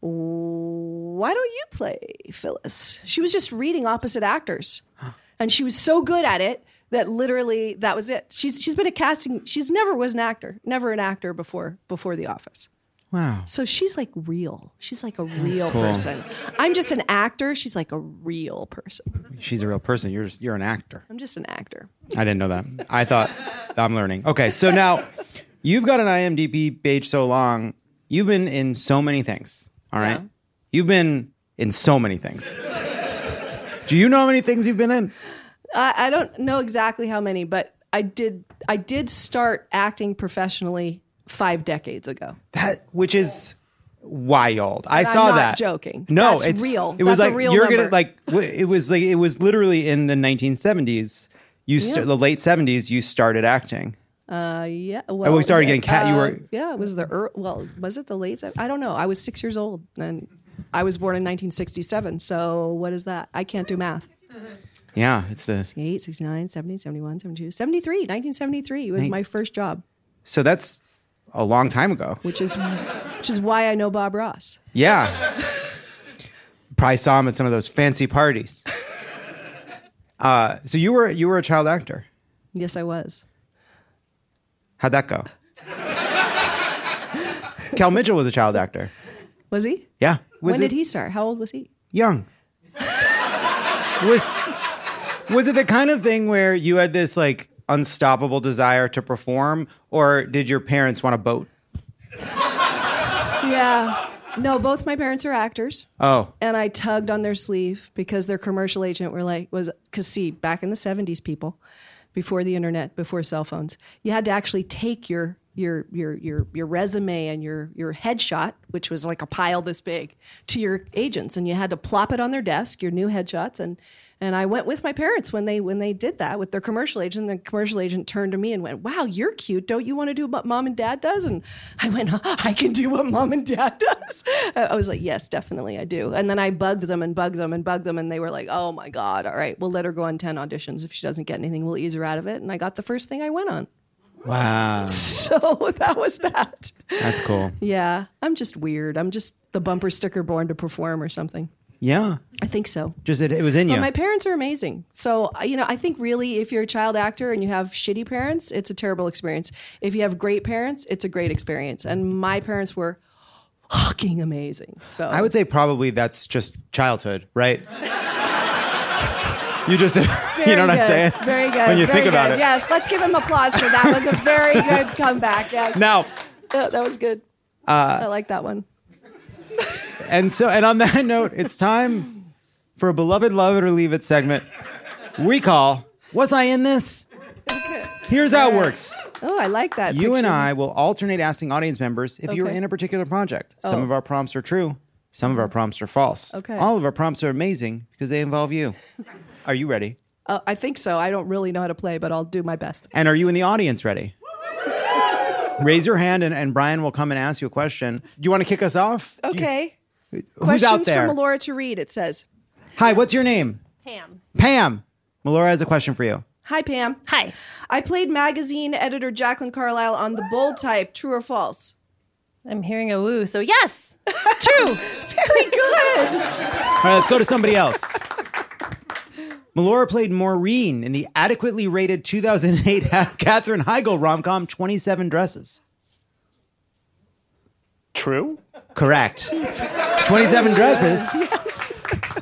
"Why don't you play Phyllis?" She was just reading opposite actors, and she was so good at it that literally that was it. She's she's been a casting. She's never was an actor, never an actor before before The Office. Wow. So she's like real. She's like a real cool. person. I'm just an actor. She's like a real person. She's a real person. You're just you're an actor. I'm just an actor. I didn't know that. I thought I'm learning. Okay, so now you've got an IMDb page so long. You've been in so many things. All right. You've been in so many things. Do you know how many things you've been in? I, I don't know exactly how many, but I did. I did start acting professionally five decades ago. That which is wild. I And saw not that. joking. No, That's it's real. It was That's a like real you're number. gonna like it was like it was literally in the 1970s. You st- Yeah. the late 70s. You started acting. Uh, yeah. Oh, Well, we started getting cat- you uh, were- Yeah, it was the ear well, was it the late? I don't know. I was six years old, and I was born in 1967. So what is that? I can't do math. Yeah, it's the 68, 69, 70, 71, 72, 73. 1973 was my first job, so that's a long time ago. which is which is why I know Bob Ross. Yeah. Probably saw him at some of those fancy parties. Uh, so you were you were a child actor. Yes, I was. How'd that go? Kel Mitchell was a child actor. Was he? Yeah. Was when it did he start? How old was he? young? was was it the kind of thing where you had this like unstoppable desire to perform, or did your parents want a boat? Yeah. No, both my parents are actors. Oh, And I tugged on their sleeve because their commercial agent were like, was, because see, back in the 70s, people, before the internet, before cell phones, you had to actually take your, your, your, your, your resume and your, your headshot, which was like a pile this big, to your agents. And you had to plop it on their desk, your new headshots. And, and I went with my parents when they, when they did that with their commercial agent. The commercial agent turned to me and went, wow, you're cute. Don't you want to do what mom and dad does? And I went, I can do what mom and dad does. I was like, yes, definitely I do. And then I bugged them and bugged them and bugged them. And they were like, oh my God, all right, we'll let her go on 10 auditions. If she doesn't get anything, we'll ease her out of it. And I got the first thing I went on. Wow, So that was that. that's cool. Yeah, I'm just weird. I'm just the bumper sticker born to perform or something. Yeah, I think so. just it, it was in you. But my parents are amazing. So, uh, you know, I think really if you're a child actor and you have shitty parents, it's a terrible experience. If you have great parents, it's a great experience. And my parents were fucking amazing. So I would say probably that's just childhood, right? You just, you know what I'm good. saying? Very good. When you very think about good. it. Yes, let's give him applause for that. was a very good comeback. Yes. Now, Yeah, that was good. Uh, I like that one. and so, and on that note, it's time for a beloved Lovett or Leave It segment. We call "Was I in this?" Here's how it works. Oh, I like that. You and. I will alternate asking audience members if you're in a particular project. Some Oh. of our prompts are true, some of our prompts are false. Okay. All of our prompts are amazing because they involve you. Are you ready? Uh, I think so. I don't really know how to play, but I'll do my best. And are you in the audience ready? Raise your hand and, and Brian will come and ask you a question. Do you want to kick us off? Do you- Okay. who's Questions out there? from Laura to read. It says, Hi, what's your name? Pam. Pam. Melora has a question for you. "Hi Pam. Hi. I played magazine editor Jacqueline Carlisle on The Bold Type. True or false? I'm hearing a woo, so yes. True. Very good. All right, let's go to somebody else. Melora played Maureen in the adequately rated 2008 Katherine Heigl rom com 27 Dresses. True? Correct. 27 Dresses. Yes.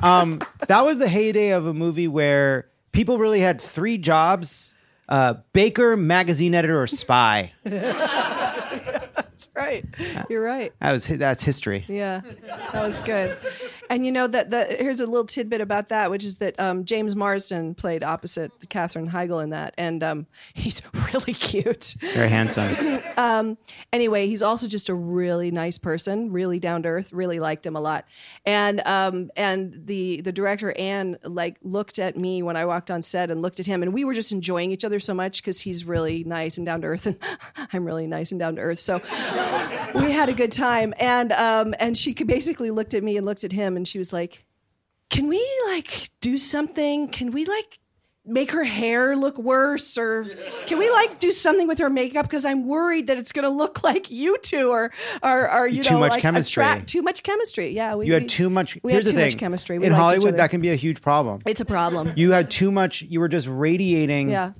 Um, that was the heyday of a movie where people really had three jobs uh, baker, magazine editor, or spy. Right. You're right. That was that's history. Yeah, that was good. And you know that the here's a little tidbit about that, which is that um, James Marsden played opposite Katherine Heigl in that, and um, he's really cute. Very handsome. um, anyway, he's also just a really nice person, really down to earth. Really liked him a lot, and um, and the the director Anne like looked at me when I walked on set and looked at him, and we were just enjoying each other so much because he's really nice and down to earth, and I'm really nice and down to earth. So we had a good time, and um, and she basically looked at me and looked at him, and she was like. can we like do something? Can we like make her hair look worse or can we like do something with her makeup because i'm worried that it's going to look like you two are are, are you Too know much like chemistry. attract- too much chemistry yeah we, You had we- too much. we here's had too the thing. much chemistry We in liked each Hollywood. other. That can be a huge problem. it's a problem You had too much. You were just radiating yeah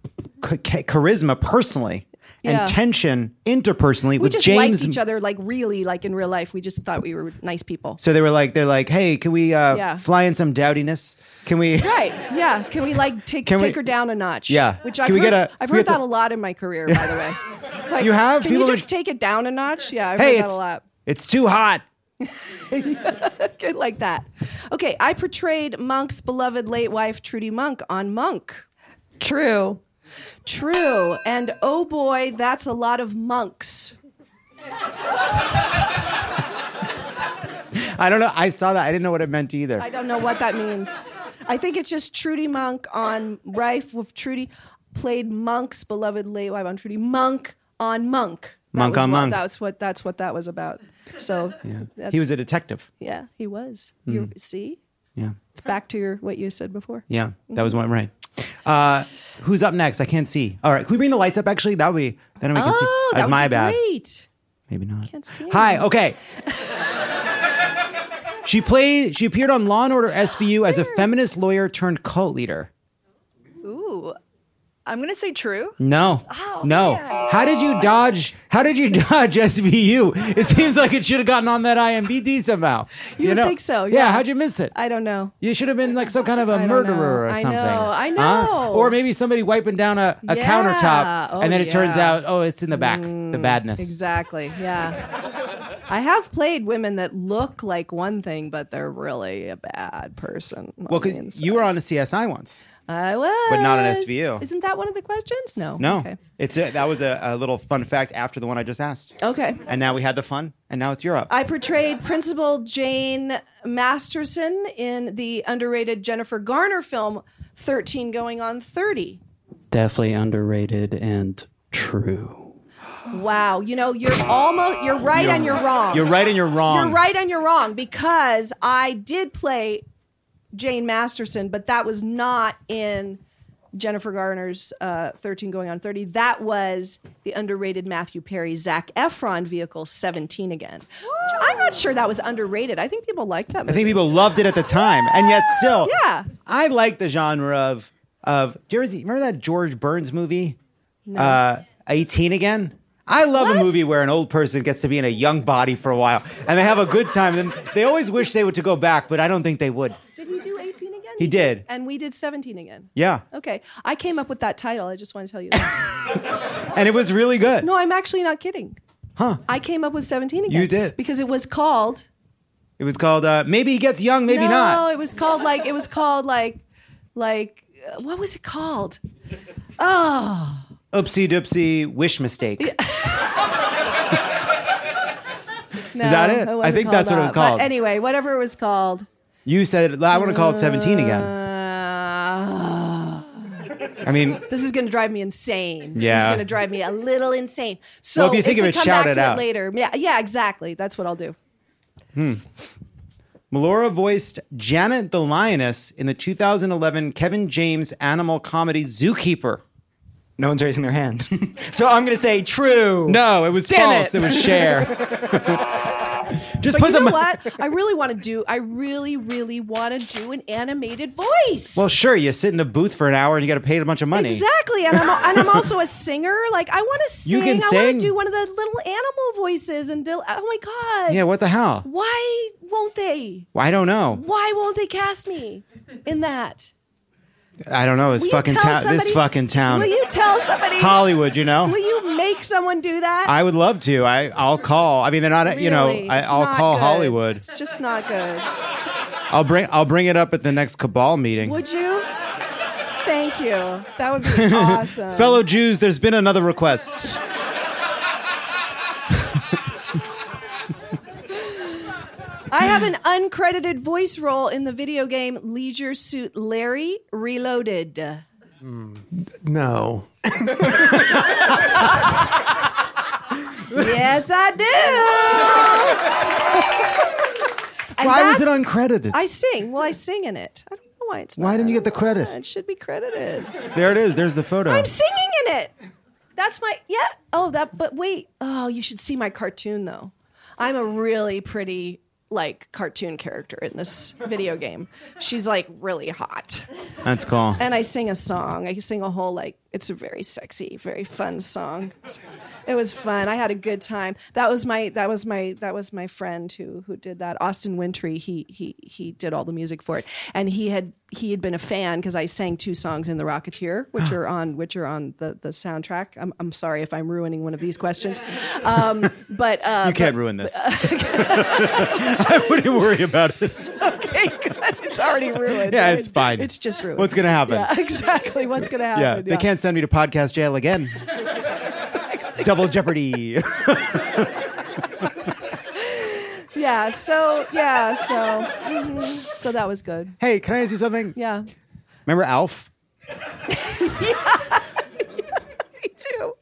ch- ch- charisma personally Yeah. and tension interpersonally we with just James. liked each other like really like in real life we just thought we were nice people So they were like, they're like, hey, can we uh, Yeah. fly in some dowdiness? Can we? right yeah can we like take Can we- take her down a notch Yeah. which Can i've we heard, get a- i've heard get that some- a lot in my career by the way like, You have? can People you would- just take it down a notch yeah i've hey, heard that it's a lot it's too hot. Good like that. Okay, I portrayed Monk's beloved late wife, Trudy Monk, on Monk. True. True. And oh boy, that's a lot of monks. I don't know. I saw that. I didn't know what it meant either. I don't know what that means. I think it's just Trudy Monk on Rife with Trudy played Monk's beloved late wife on Trudy Monk on Monk. That Monk on what, Monk. That's what that's what that was about. So that's, He was a detective. yeah, he was. Mm. You see, Yeah. it's back to your what you said before. Yeah. That was one right. Uh, who's up next? I can't see. All right. Can we bring the lights up? Actually, that would be. Then we can see. Oh, that That's would my bad. Great. Maybe not. Can't see. Hi. Okay. she played. She appeared on Law and Order SVU as a feminist lawyer turned cult leader. Ooh. I'm going to say true. No. Oh, no. How did you dodge? How did you dodge SVU? It seems like it should have gotten on that IMBD somehow. You, would know? think so? Yeah. Yeah. How'd you miss it? I don't know. You should have been like some kind of a murderer know. or I something. know, I Huh? know. Or maybe somebody wiping down a, a Yeah. countertop Oh, and then it oh, turns out, oh, it's in the back, the mm, badness. Exactly. Yeah. I have played women that look like one thing, but they're really a bad person. Well, the 'cause inside. you were on a CSI once. I was, but not an SVU. Isn't that one of the questions? No. No, Okay. it's a, that was a, a little fun fact after the one I just asked. Okay. And now we had the fun, and now it's Europe. I portrayed Principal Jane Masterson in the underrated Jennifer Garner film 13 Going on 30. Definitely underrated and true. Wow, you know, you're almost you're right You're- and you're wrong. You're right and you're wrong. You're right and you're wrong because I did play Jane Masterson, but that was not in Jennifer Garner's uh, 13 Going on 30. That was the underrated Matthew Perry Zac Efron vehicle 17 again. Which I'm not sure that was underrated. I think people liked that I think people loved it at the time, and yet still, Yeah. I like the genre of of Jersey. Remember that George Burns movie, No. uh, 18 again? I love a movie where an old person gets to be in a young body for a while, and they have a good time. And they always wish they would to go back, but I don't think they would. He do 18 again? He did. And we did 17 again. Yeah, Okay. I came up with that title. I just want to tell you that. and it was really good. no, I'm actually not kidding. Huh? I came up with 17 again. You did. Because it was called It was called uh, "Maybe He Gets Young, Maybe no, Not." No, it was called like it was called like like uh, what was it called? Oh, Oopsie doopsie wish mistake. no, Is that it? wasn't I think that's what it was that. But called. anyway, whatever it was called. You said I want to call it 17 again. Uh, I mean, this is going to drive me insane. This is going to drive me a little insane. So Well, if you think of we it, come shout back it to out. later. Yeah, yeah, exactly. That's what I'll do. Hmm. Melora voiced Janet the Lioness in the 2011 Kevin James animal comedy Zookeeper. No one's raising their hand. so I'm going to say true. No, it was Damn false. It. It, was Cher. Just but put you know them. what? I really want to do. I really, really want to do an animated voice. Well, sure, you sit in a booth for an hour and you got to pay a bunch of money. Exactly, and I'm and I'm also a singer. Like I want to sing. You can I sing? want to do one of the little animal voices and do. Oh my god! Yeah, what the hell? Why won't they? Well, I don't know. Why won't they cast me in that? I don't know. It's fucking town. This fucking town. Will you tell somebody? Hollywood, you know. Will you make someone do that? I would love to. I I'll call. I mean, they're not. You know, I, I'll call good. Hollywood. It's just not good. I'll bring. I'll bring it up at the next cabal meeting. Would you? Thank you. That would be awesome. Fellow Jews, there's been another request. I have an uncredited voice role in the video game Leisure Suit Larry Reloaded. Hmm. No. yes, I do. And Why was that's- it uncredited? I sing. Well, I sing in it. I don't know why it's not. Why didn't you get the credit? It should be credited. There it is. There's the photo. I'm singing in it. That's my yeah. Oh, that. But wait. Oh, you should see my cartoon though. I'm a really pretty like cartoon character in this video game. She's like really hot. That's cool. And I sing a song. I sing a whole like it's a very sexy, very fun song. It was fun. I had a good time. That was my that was my that was my friend who who did that. Austin Wintory. He he he did all the music for it, and he had he had been a fan because I sang two songs in The Rocketeer, which are on which are on the the soundtrack. I'm I'm sorry if I'm ruining one of these questions, um, but uh, you can't but- ruin this. I wouldn't worry about it. okay, good. It's already ruined. Yeah, it's fine. It's just ruined. What's gonna happen? Yeah, exactly. What's gonna happen? Yeah, they can't send me to podcast jail again. It's double jeopardy. Yeah. So yeah. So mhm. so that was good. hey, can I ask you something? Yeah. Remember Alf? Me too.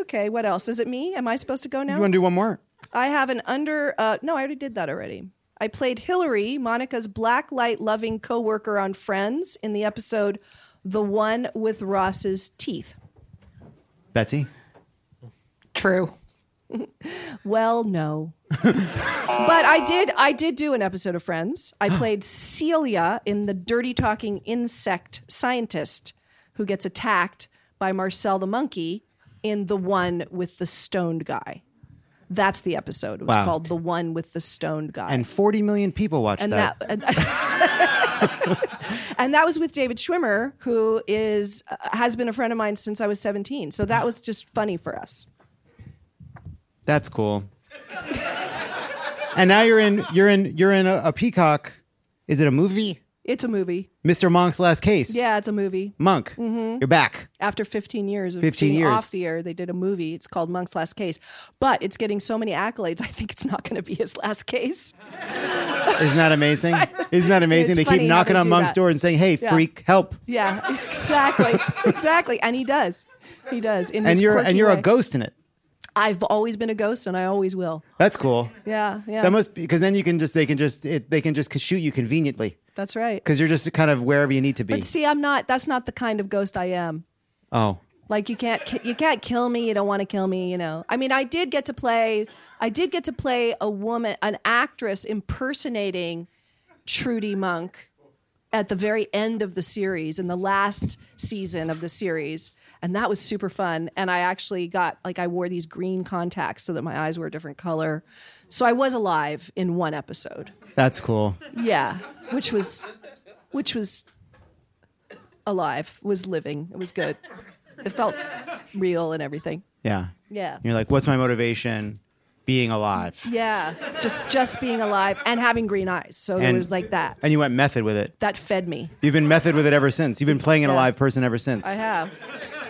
Okay. What else? Is it me? Am I supposed to go now? You want to do one more? I have an under. Uh, no, I already did that already. I played Hillary, Monica's black light loving coworker on Friends in the episode "The One with Ross's Teeth." Betsy? True. well, no. but I did I did do an episode of Friends. I played Celia in the dirty talking insect scientist who gets attacked by Marcel the monkey in the one with the stoned guy. That's the episode. It was Wow. called The One with the Stoned Guy. And 40 million people watched and that. that, and, that was with David Schwimmer, who is uh, has been a friend of mine since I was 17. So that was just funny for us. That's cool. and now you're in you're in you're in a, a Peacock. Is it a movie? It's a movie. Mr. Monk's Last Case. Yeah, it's a movie. Monk, Mhm. you're back. After 15 years of 15 being years. off the air, they did a movie. It's called Monk's Last Case, but it's getting so many accolades. I think it's not going to be his last case. Isn't that amazing? Isn't that amazing? It's they funny keep how knocking they on do Monk's that. door and saying, "Hey, Yeah. freak, help!" Yeah, exactly, exactly, and he does. He does. In And you're quirky and you're way. a ghost in it. I've always been a ghost, and I always will. That's cool. Yeah, yeah. That must because then you can just they can just it, they can just shoot you conveniently That's right. because you're just kind of wherever you need to be. But see, I'm not. That's not the kind of ghost I am. oh, Like you can't you can't kill me. You don't want to kill me. You know. I mean, I did get to play. I did get to play a woman, an actress impersonating Trudy Monk at the very end of the series in the last season of the series. And that was super fun. And I actually got like I wore these green contacts so that my eyes were a different color. So I was alive in one episode. that's cool. Yeah, which was which was alive, was living. It was good. It felt real and everything. Yeah. Yeah. You're like, what's my motivation? Being alive. Yeah, just just being alive and having green eyes. So it was like that. And you went method with it. That fed me. You've been method with it ever since. You've been playing an Yeah. alive person ever since. I have.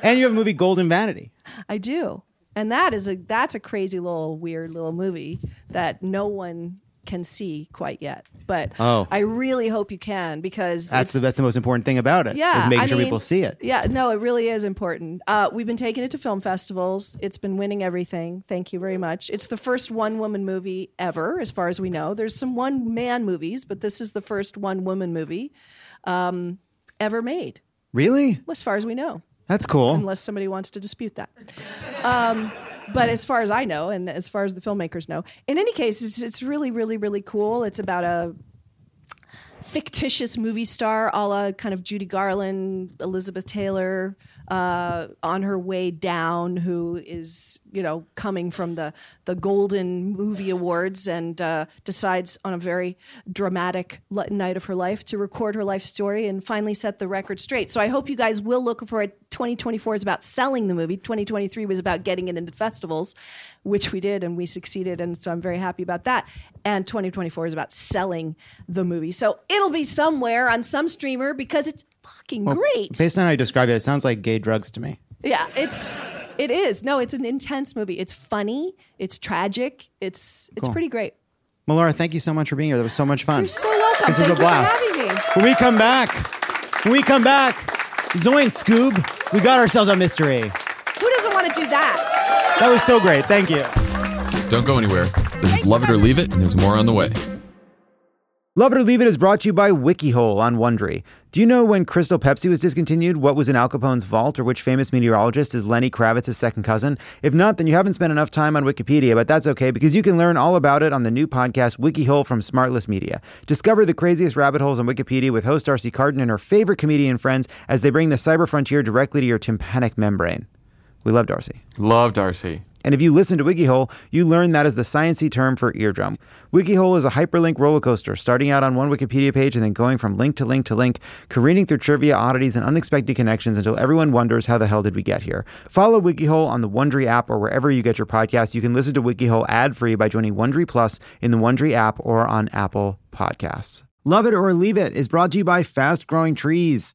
And you have a movie Golden Vanity. I do. And that is a that's a crazy little weird little movie that no one can see quite yet. But Oh. I really hope you can because That's the, that's the most important thing about it. Yeah, is making I sure mean, people see it. Yeah, no, it really is important. Uh, we've been taking it to film festivals. It's been winning everything. Thank you very much. It's the first one woman movie ever, as far as we know. There's some one man movies, but this is the first one woman movie um, ever made, Really? as far as we know, That's cool. unless somebody wants to dispute that. Um, but as far as I know, and as far as the filmmakers know, in any case, it's, it's really, really, really cool. It's about a fictitious movie star a la kind of Judy Garland, Elizabeth Taylor, uh, on her way down, who is, you know, coming from the, the Golden Movie Awards and uh, decides on a very dramatic night of her life to record her life story and finally set the record straight. So I hope you guys will look for it. 2024 is about selling the movie. 2023 was about getting it into festivals, which we did and we succeeded. And so I'm very happy about that. And 2024 is about selling the movie. So it'll be somewhere on some streamer because it's fucking Well, great. Based on how you describe it, it sounds like gay drugs to me. Yeah, it's it is. No, it's an intense movie. It's funny. It's tragic. It's it's Cool. pretty great. Melora, thank you so much for being here. That was so much fun. You're so welcome. This was a blast. When we come back, when we come back, Zoe and Scoob, we got ourselves a mystery. Who doesn't want to do that? That was so great. Thank you. Don't go anywhere. This is Lovett or Leave It, and there's more on the way. Lovett or Leave It is brought to you by WikiHole on Wondery. Do you know when Crystal Pepsi was discontinued, what was in Al Capone's vault, or which famous meteorologist is Lenny Kravitz's second cousin? If not, then you haven't spent enough time on Wikipedia, but that's okay because you can learn all about it on the new podcast WikiHole from Smartless Media. Discover the craziest rabbit holes on Wikipedia with host Darcy Carden and her favorite comedian friends as they bring the cyber frontier directly to your tympanic membrane. We love Darcy. Love Darcy. And if you listen to WikiHole, you learn that is the sciency term for eardrum. WikiHole is a hyperlink roller coaster, starting out on one Wikipedia page and then going from link to link to link, careening through trivia, oddities, and unexpected connections until everyone wonders how the hell did we get here. Follow WikiHole on the Wondery app or wherever you get your podcasts. You can listen to WikiHole ad-free by joining Wondery Plus in the Wondery app or on Apple Podcasts. Lovett or Leave It is brought to you by Fast Growing Trees.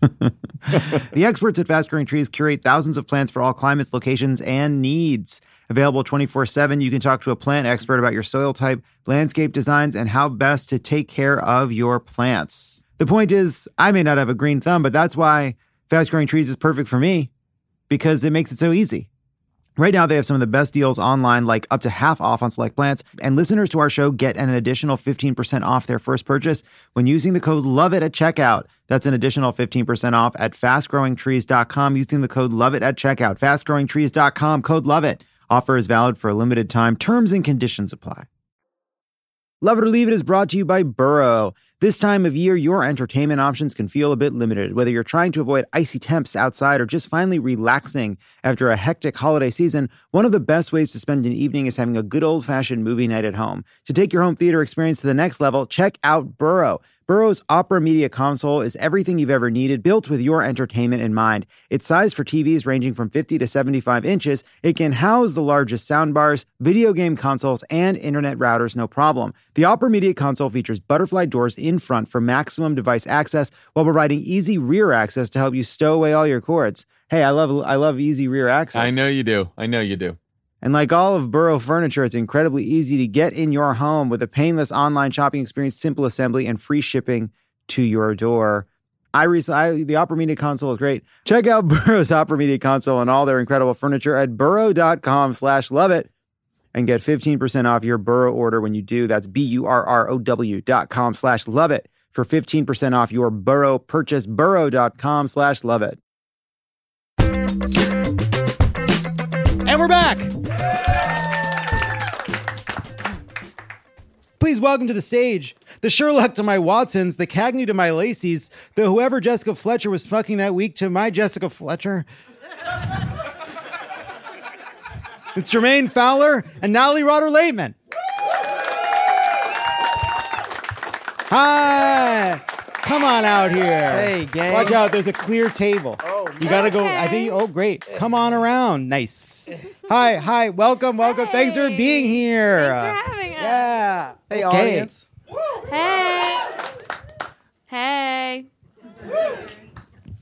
the experts at Fast Growing Trees curate thousands of plants for all climates, locations, and needs. Available 24 7, you can talk to a plant expert about your soil type, landscape designs, and how best to take care of your plants. The point is, I may not have a green thumb, but that's why Fast Growing Trees is perfect for me because it makes it so easy. Right now, they have some of the best deals online, like up to half off on select plants. And listeners to our show get an additional 15% off their first purchase when using the code LOVEIT at checkout. That's an additional 15% off at fastgrowingtrees.com using the code LOVEIT at checkout. Fastgrowingtrees.com, code LOVEIT. Offer is valid for a limited time. Terms and conditions apply. Love It or Leave It is brought to you by Burrow. This time of year, your entertainment options can feel a bit limited, whether you're trying to avoid icy temps outside or just finally relaxing after a hectic holiday season. One of the best ways to spend an evening is having a good old fashioned movie night at home. To take your home theater experience to the next level, check out Burrow. Burrow's Opera Media Console is everything you've ever needed, built with your entertainment in mind. It's sized for TVs ranging from 50 to 75 inches. It can house the largest soundbars, video game consoles, and internet routers, no problem. The Opera Media Console features butterfly doors in front for maximum device access while providing easy rear access to help you stow away all your cords. Hey, I love I love easy rear access. I know you do. I know you do. And like all of Burrow furniture, it's incredibly easy to get in your home with a painless online shopping experience, simple assembly, and free shipping to your door. I recently, the Opera Media Console is great. Check out Burrow's Opera Media Console and all their incredible furniture at burrow.com slash love it and get 15% off your Burrow order when you do. That's B-U-R-R-O-W dot com slash love it for 15% off your Burrow purchase. Burrow.com slash love it. And we're back. Please welcome to the stage the Sherlock to my Watsons, the Cagney to my Lacey's, the whoever Jessica Fletcher was fucking that week to my Jessica Fletcher. it's Jermaine Fowler and Natalie Rotter Laitman. Hi. Come on out here. Hey, gang. Watch out, there's a clear table. Oh, you gotta go. I think. Oh, great. Come on around. Nice. hi, hi. Welcome, welcome. Thanks for being here. Thanks for having us. Yeah. Hey, Okay. audience. Hey. Hey.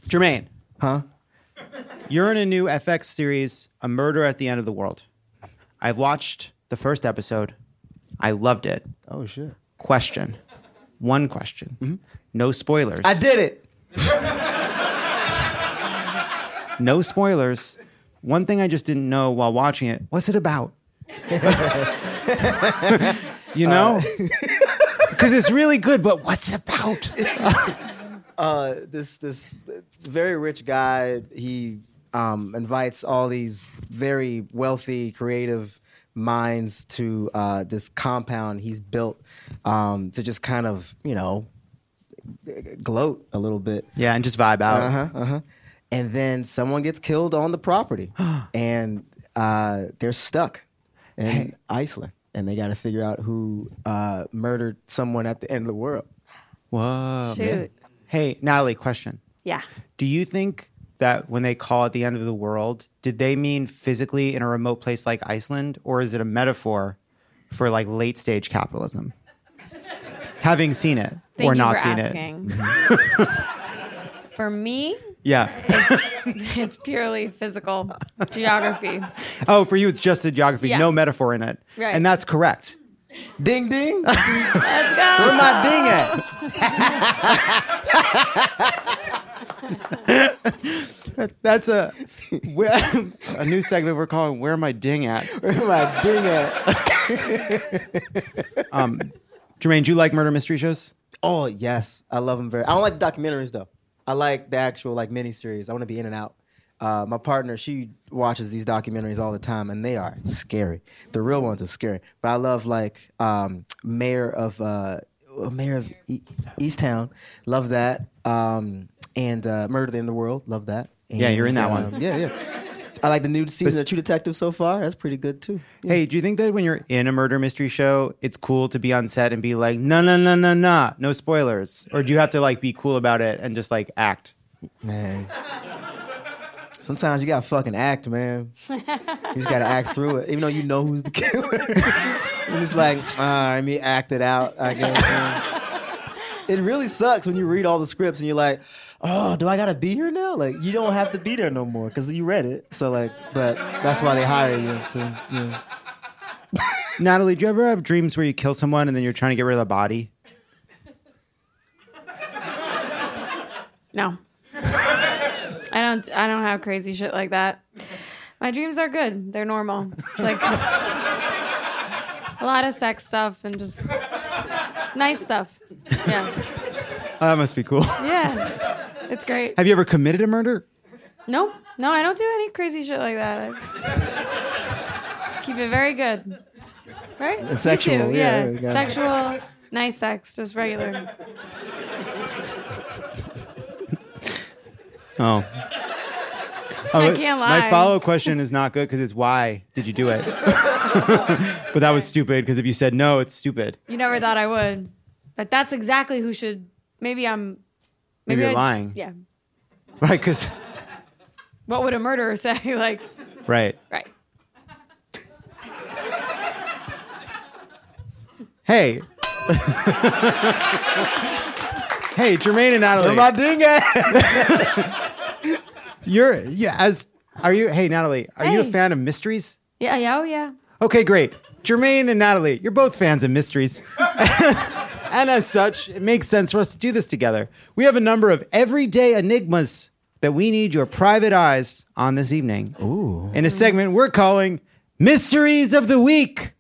Jermaine. Huh? You're in a new FX series, A Murder at the End of the World. I've watched the first episode. I loved it. Oh shit. Question. One question. Mm-hmm. No spoilers. I did it. No spoilers. One thing I just didn't know while watching it, what's it about? you know? Because it's really good, but what's it about? uh, this this very rich guy he um, invites all these very wealthy creative minds to uh, this compound he's built um, to just kind of you know gloat a little bit Yeah, and just vibe out. uh-huh, uh-huh. and then someone gets killed on the property and uh, they're stuck in iceland and they got to figure out who uh, murdered someone at the end of the world Whoa. Shoot. Hey, Natalie, question. Yeah. Do you think that when they call it the end of the world, did they mean physically in a remote place like Iceland, or is it a metaphor for like late stage capitalism? Having seen it Thank or you not for seen asking. it. For me, Yeah. it's, it's purely physical geography. Oh, for you, it's just the geography, Yeah. no metaphor in it. Right. And that's correct. Ding ding. Let's go. Where my ding at? That's a where, a new segment we're calling "Where My Ding At." Where my ding at? um, Jermaine, do you like murder mystery shows? Oh yes, I love them very. I don't like the documentaries though. I like the actual like miniseries. I want to be in and out. Uh, my partner, she watches these documentaries all the time, and they are scary. The real ones are scary. But I love like um, Mayor of uh, Mayor of e- Easttown. Love that. Um, and uh, Murder in the World. Love that. Yeah, you're in that And, one. um, yeah, yeah. I like the new season of True Detective so far. That's pretty good too. Hey, do you think that when you're in a murder mystery show, it's cool to be on set and be like, no, no, no, no, no, no spoilers? Or do you have to like be cool about it and just like act? Man. Sometimes you gotta fucking act, man. You just gotta act through it, even though you know who's the killer. You're just like, ah, let me act it out. I guess. man." It really sucks when you read all the scripts and you're like, oh, do I gotta be here now? Like, you don't have to be there no more because you read it. So like, but that's why they hire you to. Yeah. Natalie, do you ever have dreams where you kill someone and then you're trying to get rid of the body? No. I don't I don't have crazy shit like that. My dreams are good. They're normal. It's like a lot of sex stuff and just nice stuff. Yeah. Oh, that must be cool. Yeah. It's great. have you ever committed a murder? No, no, I don't do any crazy shit like that. I keep it very good. Right? And sexual, too, yeah, yeah. got it. Sexual, nice sex, just regular. Oh. I oh, can't lie. My follow question is not good because it's why did you do it? but that was stupid because if you said no, it's stupid. You never thought I would, but that's exactly who should. Maybe I'm. Maybe you're I- lying. Yeah. Right? Because, What would a murderer say? like, right. right. Hey. hey, Jermaine and Natalie. Where my ding at? You're yeah, as are you hey Natalie, are you a fan of mysteries? Yeah, yeah, oh yeah. Okay, great. Jermaine and Natalie, you're both fans of mysteries. and as such, it makes sense for us to do this together. We have a number of everyday enigmas that we need your private eyes on this evening. Ooh. In a segment we're calling Mysteries of the Week.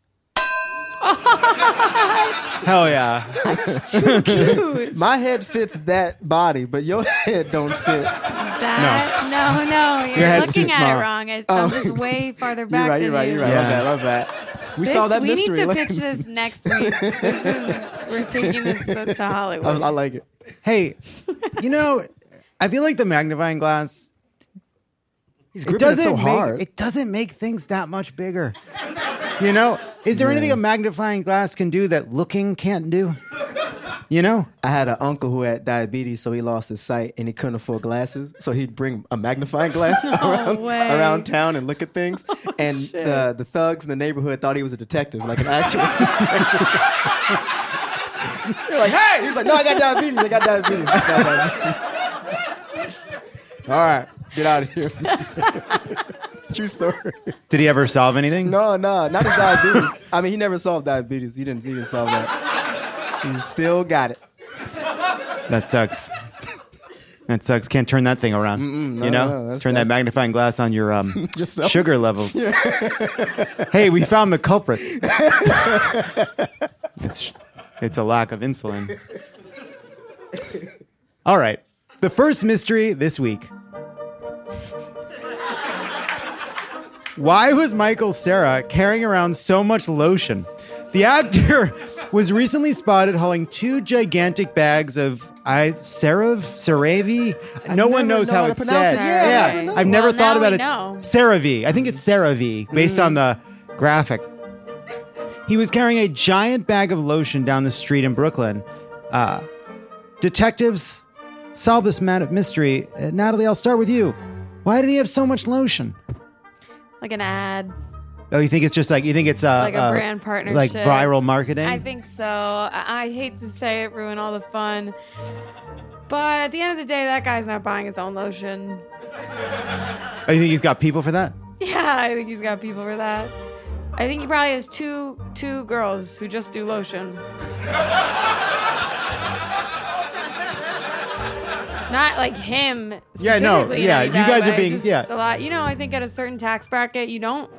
Hell yeah. That's too cute. My head fits that body, but your head don't fit. That no, no, you're Your head's too looking at small. it wrong. I, Oh. I'm just way farther back. You're right. You're right. you. You're right. Yeah. My bad. My bad. We This- saw that we mystery. need to pitch this next week. This is, we're taking this to Hollywood. I, I like it. Hey, you know, I feel like the magnifying glass He's it gripping it doesn't so make hard. it doesn't make things that much bigger. You know, is there anything a magnifying glass can do that looking can't do? You know, I had an uncle who had diabetes, so he lost his sight and he couldn't afford glasses. So he'd bring a magnifying glass around, way. around town and look at things. Oh, and the, the thugs in the neighborhood thought he was a detective, like an actual detective. They're like, hey! He's like, no, I got diabetes. I got diabetes. I got diabetes. All right, get out of here. True story. did he ever solve anything? No, no, not his diabetes. I mean, he never solved diabetes. He didn't. He didn't solve that. He still got it. That sucks. That sucks. Can't turn that thing around. Mm-mm, you know, no, that's- turn that magnifying glass on your um, sugar levels. hey, we found the culprit. it's it's a lack of insulin. All right, the first mystery this week. Why was Michael Cera carrying around so much lotion? The actor was recently spotted hauling two gigantic bags of I CeraVe, CeraVe. No one knows know how how it's pronounce said. it. Yeah, I yeah, never know. I've never Well, thought about it. know. CeraVe. I think it's CeraVe based on the graphic. He was carrying a giant bag of lotion down the street in Brooklyn. Uh, detectives solve this mad mystery. Uh, Natalie, I'll start with you. Why did he have so much lotion? Like an ad. Oh, you think it's just like you think it's uh, Like a uh, brand partnership. like viral marketing? I think so. I, I hate to say it, ruin all the fun. But at the end of the day, that guy's not buying his own lotion. Oh, you think he's got people for that? Yeah, I think he's got people for that. I think he probably has two two girls who just do lotion. Not like him. Yeah, no, specifically in yeah, any you bad guys are way, being- just yeah. a lot. You know, I think at a certain tax bracket, you don't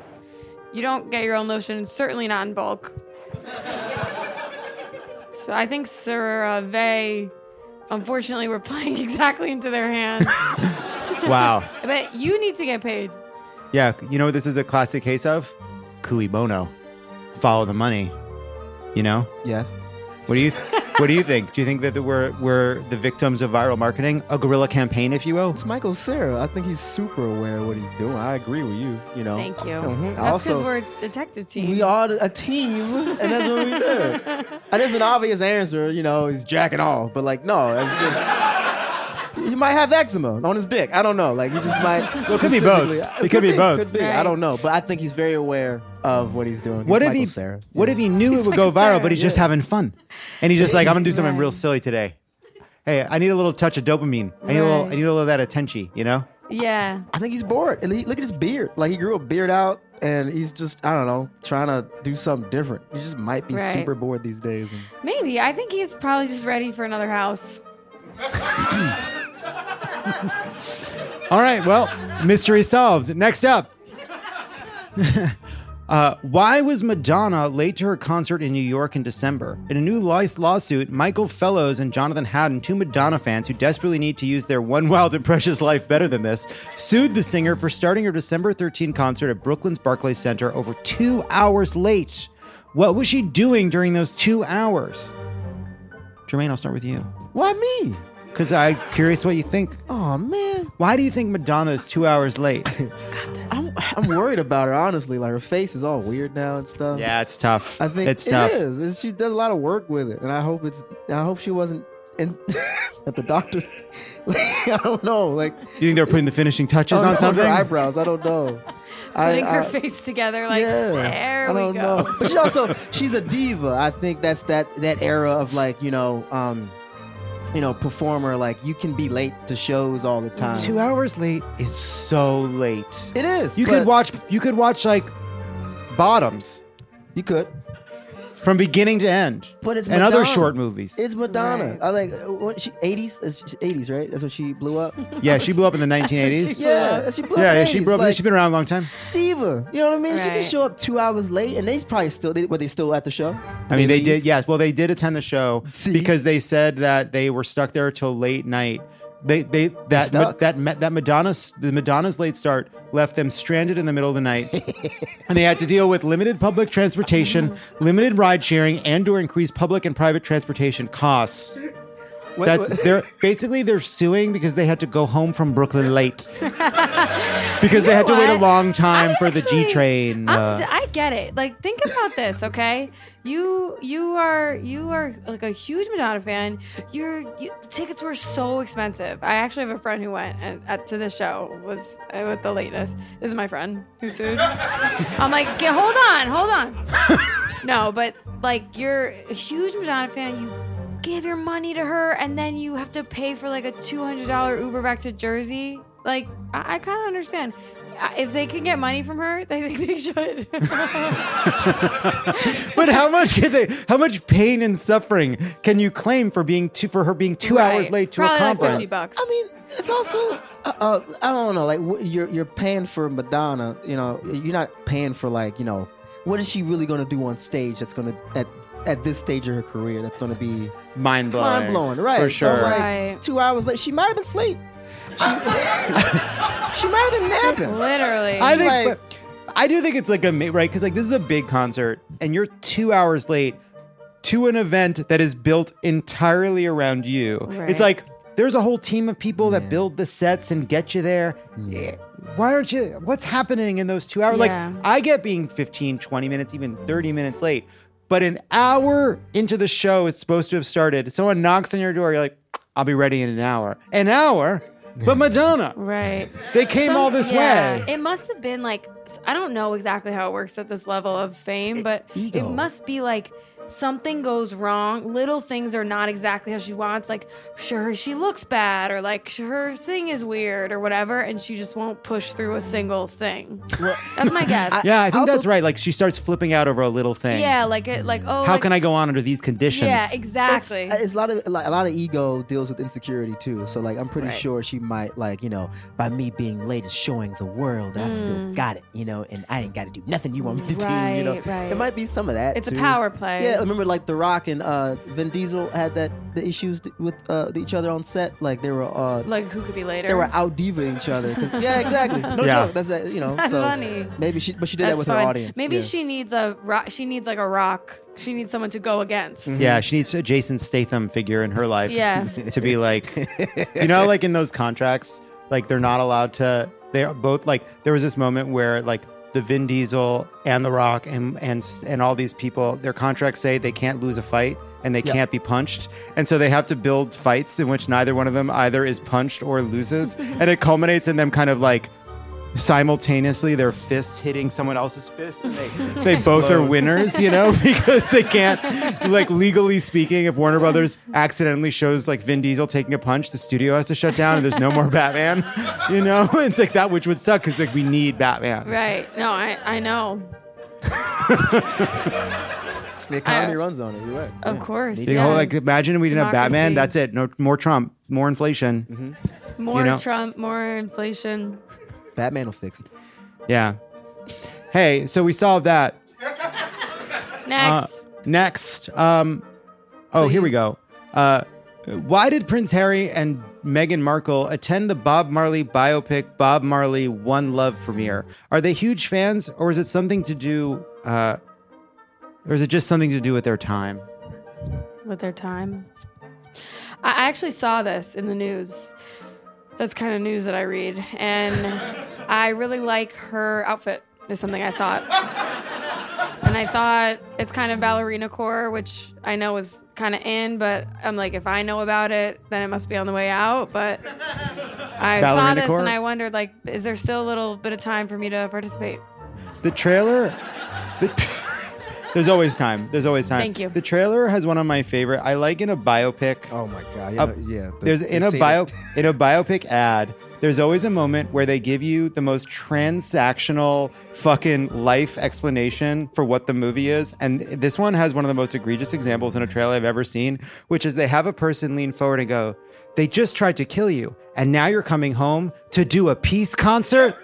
you don't get your own lotion. Certainly not in bulk. So I think CeraVe, uh, unfortunately, we're playing exactly into their hands. Wow. but you need to get paid. Yeah, you know what this is a classic case of? Cui bono. Follow the money. You know? Yes. What do you What do you think? Do you think that we're we're the victims of viral marketing, a guerrilla campaign, if you will? It's Michael Cera. I think he's super aware of what he's doing. I agree with you. You know. Thank you. Mhm. That's because we're a detective team. We are a team, and that's what we do. And it's an obvious answer, you know, he's jacking off, but like, no, it's just. He might have eczema on his dick. I don't know. Like, he just might. Well, it could be both. specifically- It could be both. Could be. I don't know, but I think he's very aware of what he's doing. He's What if Michael he Cera. What if he knew it would go viral, but he's just having fun, and he's just like, I'm gonna do something real silly today. Hey, I need a little touch of dopamine. I need a little. I need a little of that attention. You know? Yeah. I think he's bored. And look at his beard. Like he grew a beard out, and he's just I don't know trying to do something different. He just might be Right. super bored these days. And Maybe. I think he's probably just ready for another house. All right. Well, mystery solved. Next up. Uh, why was Madonna late to her concert in New York in December? In a new lawsuit, Michael Fellows and Jonathan Haddon, two Madonna fans who desperately need to use their one wild and precious life better than this, sued the singer for starting her December 13 concert at Brooklyn's Barclays Center over two hours late. What was she doing during those two hours? Jermaine, I'll start with you. Why me? Because I'm curious what you think. Oh man, Why do you think Madonna is two hours late? I'm I'm worried about her honestly. Like her face is all weird now and stuff. Yeah, it's tough. I think it's it tough. is. It's- She does a lot of work with it, and I hope it's. I hope she wasn't in at the doctor's. I don't know. Like You think they're putting the finishing touches oh, on something? Her eyebrows. I don't know. Putting I, her I- face together like yeah, there I we don't go. know. But she also she's a diva. I think that's that that era of like you know um you know performer like you can be late to shows all the time. Two hours late is so late. It is. You but could watch. You could watch like Bottoms. You could from beginning to end. But it's and other short movies. It's Madonna. I like uh, what she 80s. 80s, right? That's when she blew up. Yeah, she blew up in the 1980s. yeah, she blew up. yeah, in yeah, the she 80s, blew up. like, she's been around a long time. diva. You know what I mean? She can show up two hours late, and they probably still. They, were they still at the show? I mean, they leave? did. Yes, well, they did attend the show because they said that they were stuck there till late night. They they that stuck. that Ma- that Madonna's the Madonna's late start left them stranded in the middle of the night, and they had to deal with limited public transportation, limited ride sharing, and or increased public and private transportation costs. What- That's what- they're basically they're suing because they had to go home from Brooklyn late because they had to wait a long time for the G train. Uh, I get it. Like, think about this, okay? You you are you are like a huge Madonna fan. Your you, tickets were so expensive. I actually have a friend who went and at, to the show was uh, with the lateness. This is my friend who sued. I'm like, "Get- hold on, hold on. no, but like you're a huge Madonna fan. You give your money to her, and then you have to pay for like a two hundred dollar Uber back to Jersey. Like, I, I kind of understand. If they can get money from her, they think they should. but how much can they? How much pain and suffering can you claim for being two, for her being two Right. hours late to Probably a like conference? 50 bucks. I mean, it's also uh, uh, I don't know. Like you're you're paying for Madonna. You know, you're not paying for like you know what is she really going to do on stage? That's going to at at this stage of her career. That's going to be Mind blowing. mind blowing, right? For So sure. like Right. two hours late, she might have been asleep. She, she might have been napping. Literally. I think, Like- but I do think it's like a right because like this is a big concert and you're two hours late to an event that is built entirely around you. Right. It's like there's a whole team of people that build the sets and get you there. Eh, Why aren't you? What's happening in those two hours? Yeah. Like I get being 15, 20 minutes, even 30 minutes late. But an hour into the show, it's supposed to have started. Someone knocks on your door. You're like, I'll be ready in an hour. An hour? but Madonna. Right. They came all this yeah, way. It must have been like I don't know exactly how it works at this level of fame, but Ego. it must be like something goes wrong. Little things are not exactly how she wants. Like, sure, she looks bad, or like her thing is weird, or whatever, and she just won't push through a single thing. That's my guess. yeah, I think Also- that's right. Like she starts flipping out over a little thing. Yeah, like it, like oh, How like- can I go on under these conditions? Yeah, exactly. It's, it's a lot of like, a lot of ego deals with insecurity too. So like I'm pretty Right. sure she might like you know by me being late and showing the world that I still Mm. got it. You know, and I ain't got to do nothing you want me to do. You know, Right, right. it might be some of that. It's a power play. Yeah, remember like The Rock and uh, Vin Diesel had that the issues with uh, each other on set. Like they were uh, like who could be later? they were out diva each other. yeah, exactly. No Yeah. joke. That's uh, you know. That's so funny. Maybe she, but she did that with fun. her audience. Maybe yeah. she needs a rock. She needs like a rock. She needs someone to go against. Yeah, she needs a Jason Statham figure in her life. Yeah. To be like, you know, like in those contracts, like they're not allowed to. They're both like. There was this moment where like the Vin Diesel and The Rock and and and all these people, their contracts say they can't lose a fight and they can't be punched, and so they have to build fights in which neither one of them either is punched or loses, and it culminates in them kind of like simultaneously their fists hitting someone else's fists and they, they both are winners you know because they can't like legally speaking if warner brothers accidentally shows like vin diesel taking a punch the studio has to shut down and there's no more batman you know it's like that which would suck because like we need batman Right. No, I I know. the economy I- runs on it. You're right. Of Yeah. course. You know, like imagine we didn't have batman that's it no more trump more inflation mm-hmm. More know- Trump, more inflation. Batman will fix it. yeah hey so we solved that Next. Uh, next. Um, oh, here we go. Uh, why did Prince Harry and Meghan Markle attend the Bob Marley biopic Bob Marley One Love premiere? Are they huge fans, or is it something to do, uh, or is it just something to do with their time? with their time. I actually saw this in the news. That's kind of news that I read. And I really like her outfit, is something I thought. And I thought it's kind of ballerina core, which I know is kind of in, but I'm like, if I know about it, then it must be on the way out. But I saw this core? and I wondered, like, is there still a little bit of time for me to participate? The trailer. The, there's always time. There's always time. Thank you. The trailer has one of my favorite. I like in a biopic. Oh my god! Uh, Yeah, yeah. the- there's in a say bio in a biopic ad. There's always a moment where they give you the most transactional fucking life explanation for what the movie is, and this one has one of the most egregious examples in a trailer I've ever seen, which is they have a person lean forward and go, "They just tried to kill you, and now you're coming home to do a peace concert."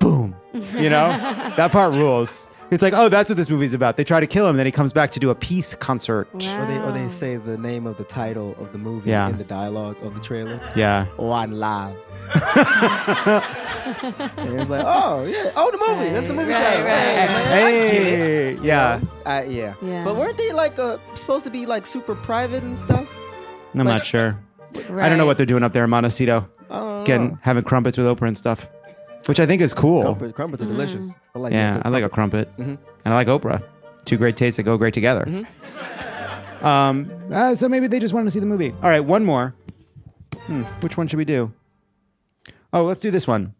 Boom. You know that part rules. It's like, oh, that's what this movie's about. They try to kill him, then he comes back to do a peace concert. Or they or they say the name of the title of the movie Yeah. in the dialogue of the trailer. Yeah. One live. and it's like, oh yeah, oh the movie. That's the movie Right, title. right, Hey, man, I. Hey, yeah. Uh, yeah. Yeah. But weren't they like uh, supposed to be like super private and stuff? I'm not sure. I don't know what they're doing up there in Montecito. I don't Getting having crumpets with Oprah and stuff, which I think is cool. Crumpet, crumpets are delicious. I like yeah, I like a crumpet, Mhm. and I like Oprah. Two great tastes that go great together. Mm-hmm. Um, uh, so maybe they just wanted to see the movie. All right, one more. Hmm, which one should we do? Oh, let's do this one.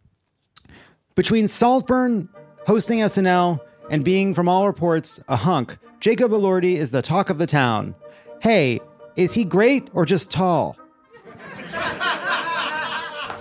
Between Saltburn hosting SNL and being, from all reports, a hunk, Jacob Elordi is the talk of the town. Hey, is he great or just tall?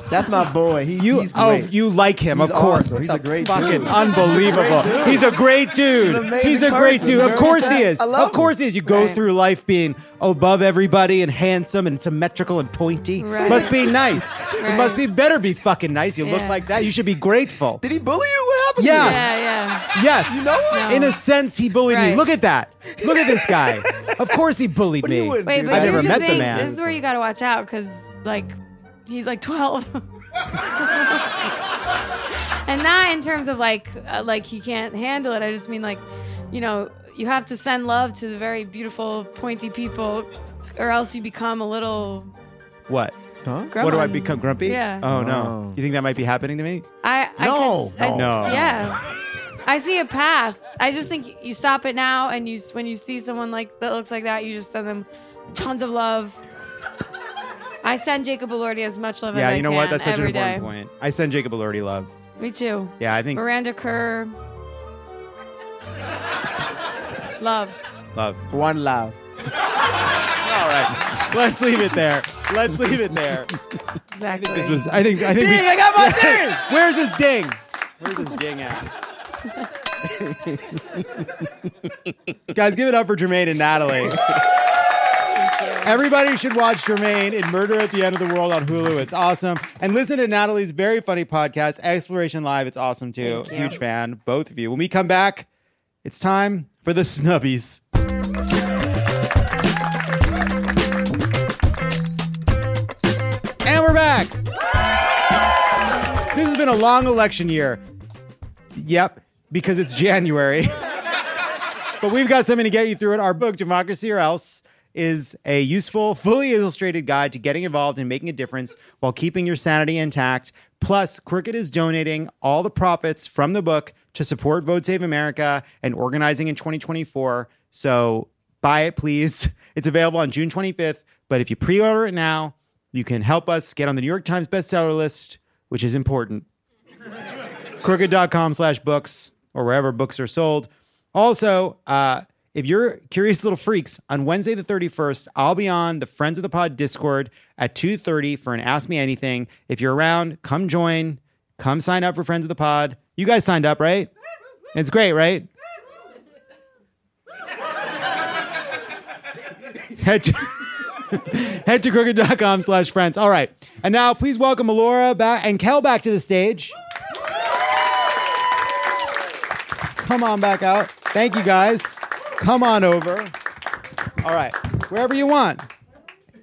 That's my boy. He, You, he's oh, great. you like him, He's of course. awesome. He's a great fucking dude. unbelievable. He's a great dude. He's a great dude. He's amazing a great person, dude. Of dude. course he is. I love Of course him. he is. You go Right. through life being above everybody and handsome and symmetrical and pointy. Right. Must be nice. It Right. must be better be fucking nice. You look Yeah. like that. You should be grateful. Did he bully you? What happened? Yes. Yeah, yeah. Yes. You know what? In a sense, he bullied me. Right. Look at that. Look at this guy. of course he bullied me. Wait, but I've here's never the met thing. the man. This is where you got to watch out because, like, he's like 12. and not in terms of like, uh, like he can't handle it. I just mean like, you know, you have to send love to the very beautiful, pointy people, or else you become a little. What? Huh? What do I become grumpy? Yeah. Oh no. You think that might be happening to me? I, I No. can, s- I- No. Yeah. I see a path. I just think you stop it now, and you when you see someone like that looks like that, you just send them tons of love. I send Jacob Elordi as much love as I can. Yeah, I you know can what? That's such an every important day. point. I send Jacob Elordi love. Me too. Yeah, I think Miranda Kerr. love. love. One love. All right, let's leave it there. Let's leave it there. Exactly. This was. I think. I think. Ding, I got my ding! Where's his ding? Where's his ding at? Guys, give it up for Jermaine and Natalie. Everybody should watch Jermaine in Murder at the End of the World on Hulu. It's awesome. And listen to Natalie's very funny podcast, Exploration Live. It's awesome too. Huge fan, both of you. When we come back, it's time for the snubbies. And we're back. This has been a long election year. Yep, because it's January. but we've got something to get you through it. Our book, Democracy or Else, is a useful, fully illustrated guide to getting involved and making a difference while keeping your sanity intact. Plus, Crooked is donating all the profits from the book to support Vote Save America and organizing in 2024. So buy it, please. It's available on June 25th. But if you pre order it now, you can help us get on the New York Times bestseller list, which is important crooked.com slash books or wherever books are sold. Also, uh, if you're curious little freaks, on Wednesday the 31st, I'll be on the Friends of the Pod Discord at 2.30 for an Ask Me Anything. If you're around, come join. Come sign up for Friends of the Pod. You guys signed up, right? It's great, right? Head to, head to crooked.com slash friends. All right. And now please welcome Melora back and Kel back to the stage. Come on back out. Thank you guys. Come on over. All right. Wherever you want.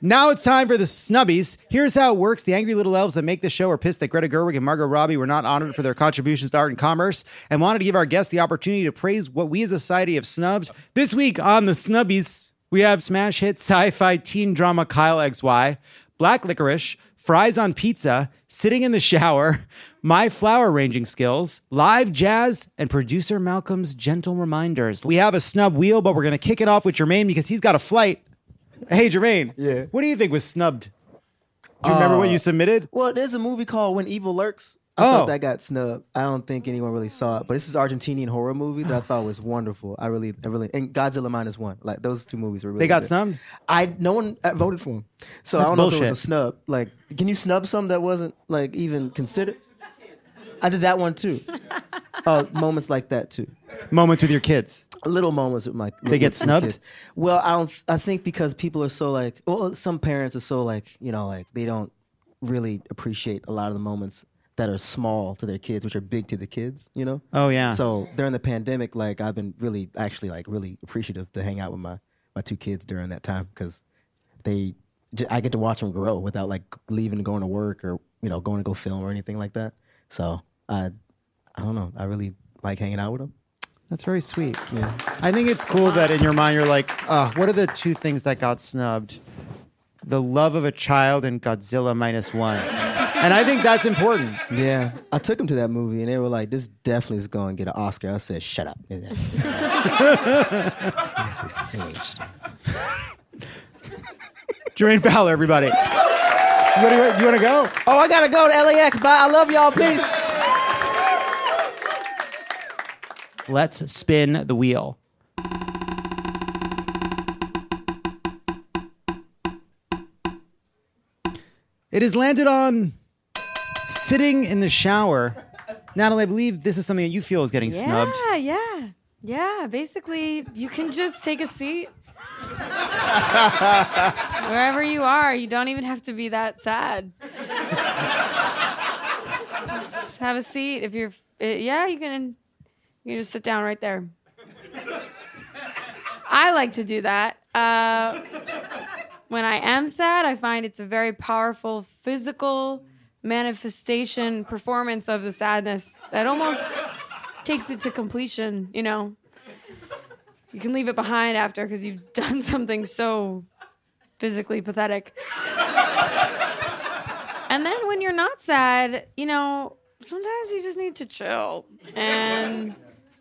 Now it's time for the snubbies. Here's how it works. The angry little elves that make the show are pissed that Greta Gerwig and Margot Robbie were not honored for their contributions to art and commerce and wanted to give our guests the opportunity to praise what we as a society have snubbed. This week on the snubbies, we have smash hit sci-fi teen drama Kyle XY, Black Licorice, Fries on Pizza, Sitting in the Shower, My Flower Arranging Skills, Live Jazz, and producer Malcolm's Gentle Reminders. We have a snub wheel, but we're going to kick it off with Jermaine because he's got a flight. Hey, Jermaine. Yeah. What do you think was snubbed? Do you remember what Uh, you submitted? Well, there's a movie called When Evil Lurks. I Oh. thought that got snubbed. I don't think anyone really saw it, but this is Argentinian horror movie that I thought was wonderful. I really, I really, and Godzilla minus one. Like those two movies were really. They got good. snubbed? I no one uh, voted for him, so That's I don't know if it bullshit. was a snub. Like, can you snub something that wasn't like even considered? I did that one too. Oh, moments like that too. Moments with your kids. Little moments with my. They get with my snubbed? Well, I don't. I think because people are so like. Well, some parents are so like you know like they don't really appreciate a lot of the moments that are small to their kids, which are big to the kids. You know. Oh, yeah. So during the pandemic, like I've been really actually like really appreciative to hang out with my my two kids during that time because they I get to watch them grow without like leaving and going to work or you know going to go film or anything like that. So I I don't know. I really like hanging out with them. That's very sweet. Yeah. I think it's cool that in your mind you're like, uh, what are the two things that got snubbed? The love of a child and Godzilla minus one. And I think that's important. Yeah, I took them to that movie and they were like, "This definitely is going to get an Oscar." I said, "Shut up." Jermaine Fowler, everybody. You want to, you want to go? Oh, I gotta go to LAX. Bye. I love y'all. Peace. Let's spin the wheel. It has landed on sitting in the shower. Natalie, I believe this is something that you feel is getting snubbed. Yeah, yeah, yeah. Basically, you can just take a seat wherever you are. You don't even have to be that sad. just have a seat. If you're, uh, yeah, you can. You can just sit down right there. I like to do that. Uh, when I am sad, I find it's a very powerful physical manifestation performance of the sadness that almost takes it to completion, you know. You can leave it behind after because you've done something so physically pathetic. and then when you're not sad, you know, sometimes you just need to chill. And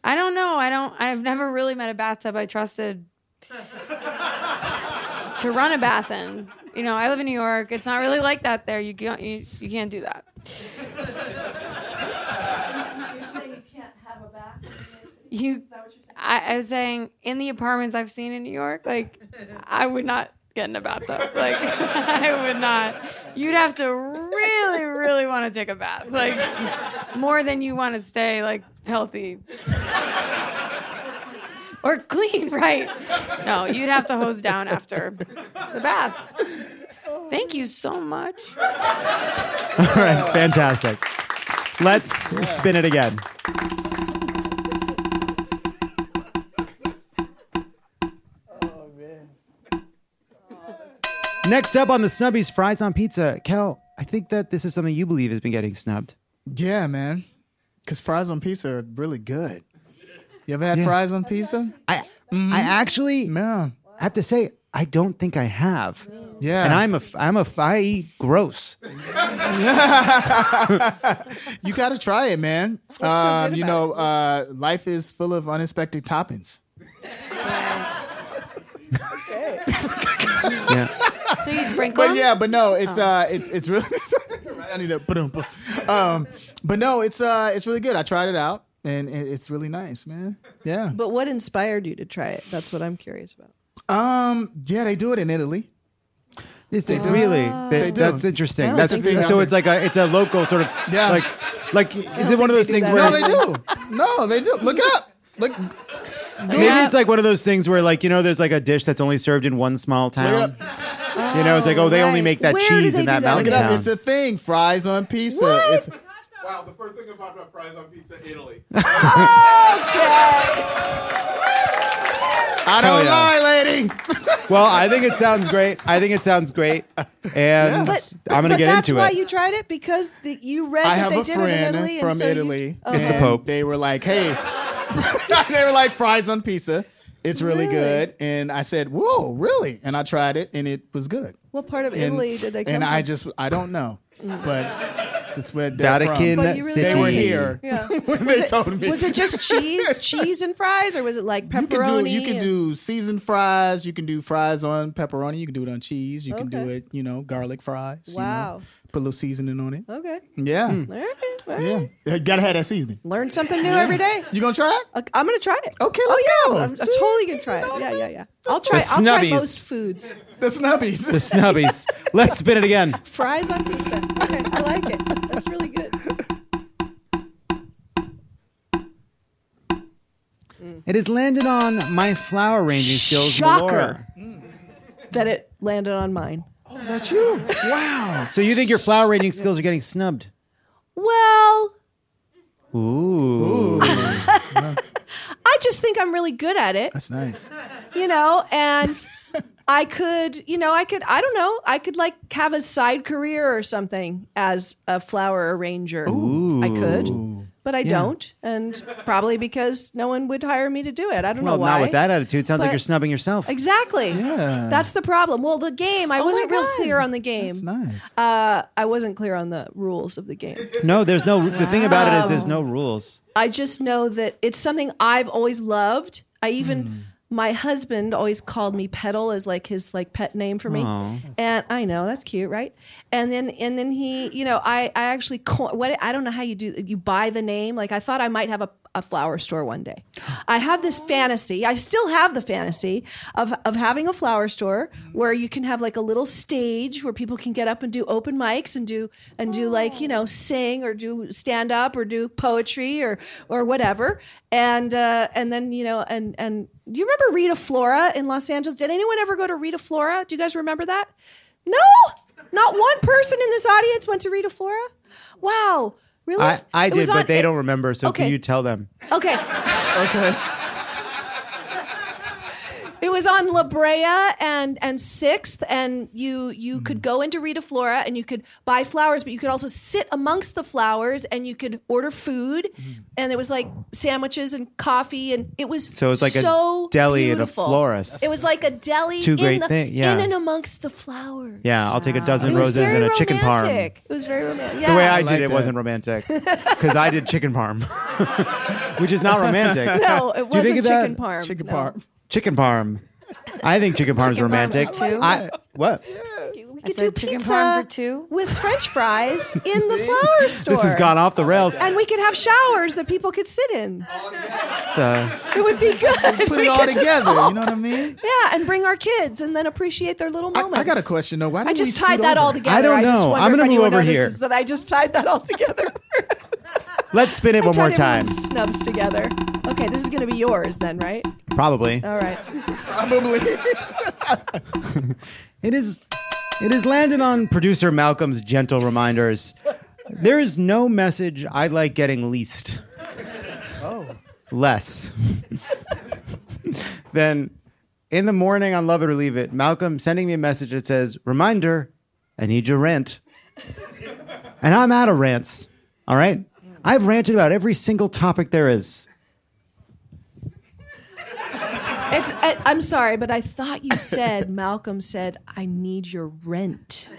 I don't know, I don't I've never really met a bathtub I trusted to run a bath in. You know, I live in New York. It's not really like that there. You can't you, you can't do that. What You, I, I was saying in the apartments I've seen in New York, like I would not get in a bathtub. Like I would not. You'd have to really, really want to take a bath, like more than you want to stay like healthy or clean, right? No, you'd have to hose down after the bath. Thank you so much. All right, fantastic. Let's spin it again. Oh man. Next up on the Snubbies, fries on pizza. Kel, I think that this is something you believe has been getting snubbed. Yeah, man. Because fries on pizza are really good. You ever had Yeah. fries on pizza? I I actually have to say I don't think I have. Yeah. and I'm a f- I'm a f- I eat gross. you got to try it, man. Um, good you know, uh, life is full of unexpected toppings. Yeah. So you sprinkle But them? yeah, but no, it's Oh. uh, it's it's really. I need to put. Um, but no, it's uh, it's really good. I tried it out, and it's really nice, man. Yeah. But what inspired you to try it? That's what I'm curious about. Um. Yeah, they do it in Italy. Is They it do. really? They That- do. That's interesting. That's think they so. It's like a it's a local sort of Yeah. like like is it one of those things where No, they do. No, they do. Look it up. Look. Maybe it's like one of those things where, like, you know, there's like a dish that's only served in one small town. You know, it's like, oh, they only make that Where cheese in do that Look mountain it up. town. It's a thing. Fries on pizza. What? It's, Wow, the first thing about, about fries on pizza, Italy. okay. I don't yeah. lie, lady. well, I think it sounds great. I think it sounds great, and But, I'm going to but get that's why you tried it because the, you read I that have they a did it in friend Italy and from so you- Italy. Okay. and They were like, hey, they were like fries on pizza. It's really, Really? good. And I said, whoa, really? And I tried it and it was good. What part of And- Italy did they come And from? I just, I don't know. Mm. But that's where they're Vatican from. But you really They were here. Yeah. when Was they it, told me. was it just cheese, cheese and fries, or was it like You can do pepperoni? you can and- do seasoned fries. You can do fries on pepperoni. You can do it on cheese. You can do Okay. it, you know, garlic fries. you know. Wow. Put a little seasoning on it. Okay. Yeah, mm. All right, all right. yeah. Gotta have that seasoning. Learn something new Yeah. every day. You gonna try it? I'm gonna try it. Okay, oh let's yeah, go. I'm, I'm totally gonna try it. Yeah, yeah, yeah. I'll try. The I'll try snubbies. most foods. The snubbies. the snubbies. Let's spin it again. Fries on pizza. Okay, I like it. That's really good. Mm. It has landed on my flower ranging skills. Shocker. Laura. That it landed on mine. That's you. Wow. So you think your flower ranging skills are getting snubbed? Well, Ooh. I just think I'm really good at it. That's nice. you know, and I could, you know, I could, I don't know, I could like have a side career or something as a flower arranger. I could, but I Yeah. don't, and probably because no one would hire me to do it. I don't well, know why. not with that attitude. Sounds like But- you're snubbing yourself. Exactly. Yeah. That's the problem. Well, the game, I wasn't real clear on the game. That's nice. Uh, I wasn't clear on the rules of the game. No, there's no. The thing about it is, there's no rules. I just know that it's something I've always loved. I even my husband always called me Petal as like his like pet name for me. Aw. And I know that's cute, right? And then and then he, you know, I I actually co- what I don't know how you do you buy the name. Like I thought I might have a a flower store one day. I have this fantasy. I still have the fantasy of of having a flower store where you can have like a little stage where people can get up and do open mics and do and do like you know sing or do stand up or do poetry or or whatever. And uh, and then you know and and you remember Rita Flora in Los Angeles? Did anyone ever go to Rita Flora? Do you guys remember that? No, not one person in this audience went to Rita Flora. Wow. Really? I, I did, but they don't remember. So Okay. can you tell them? Okay. Okay. It was on La Brea and and Sixth, and you you could mm. go into Rita Flora and you could buy flowers, but you could also sit amongst the flowers and you could order food, mm. and there was like sandwiches and coffee, and it was So it's like a so deli and a florist. It was like a deli. Two in great the, thing- yeah. in and amongst the flowers. Yeah, I'll take a dozen It roses very and a chicken parm. It was very romantic. The way I, I did like it wasn't romantic because I did chicken parm, which is not romantic. No, it Do you think wasn't of that? chicken parm. Chicken no. parm. Chicken parm. I think chicken parm's Chicken parm romantic. too. I what? We I could said do chicken pizza parm for two. with French fries in the flower store. This has gone off the rails. And we could have showers that people could sit in. Oh, the- It would be good. Put We it all could just together. all- You know what I mean? Yeah, and bring our kids and then appreciate their little moments. I got a question though. Why I didn't just we tied that over? all together. I don't just know. wonder I'm if gonna move anyone over here. notices That I just tied that all together. Let's spin it one more time. Snubs together. Okay, this is gonna be yours then, right? Probably. All right. Probably. It is. It is landed on producer Malcolm's gentle reminders. There is no message I like getting least Oh. less then, in the morning on Love It or Leave It. Malcolm sending me a message that says, "Reminder, I need your rent," and I'm out of rants. All right, I've ranted about every single topic there is. It's. I, I'm sorry, but I thought you said Malcolm said I need your rent.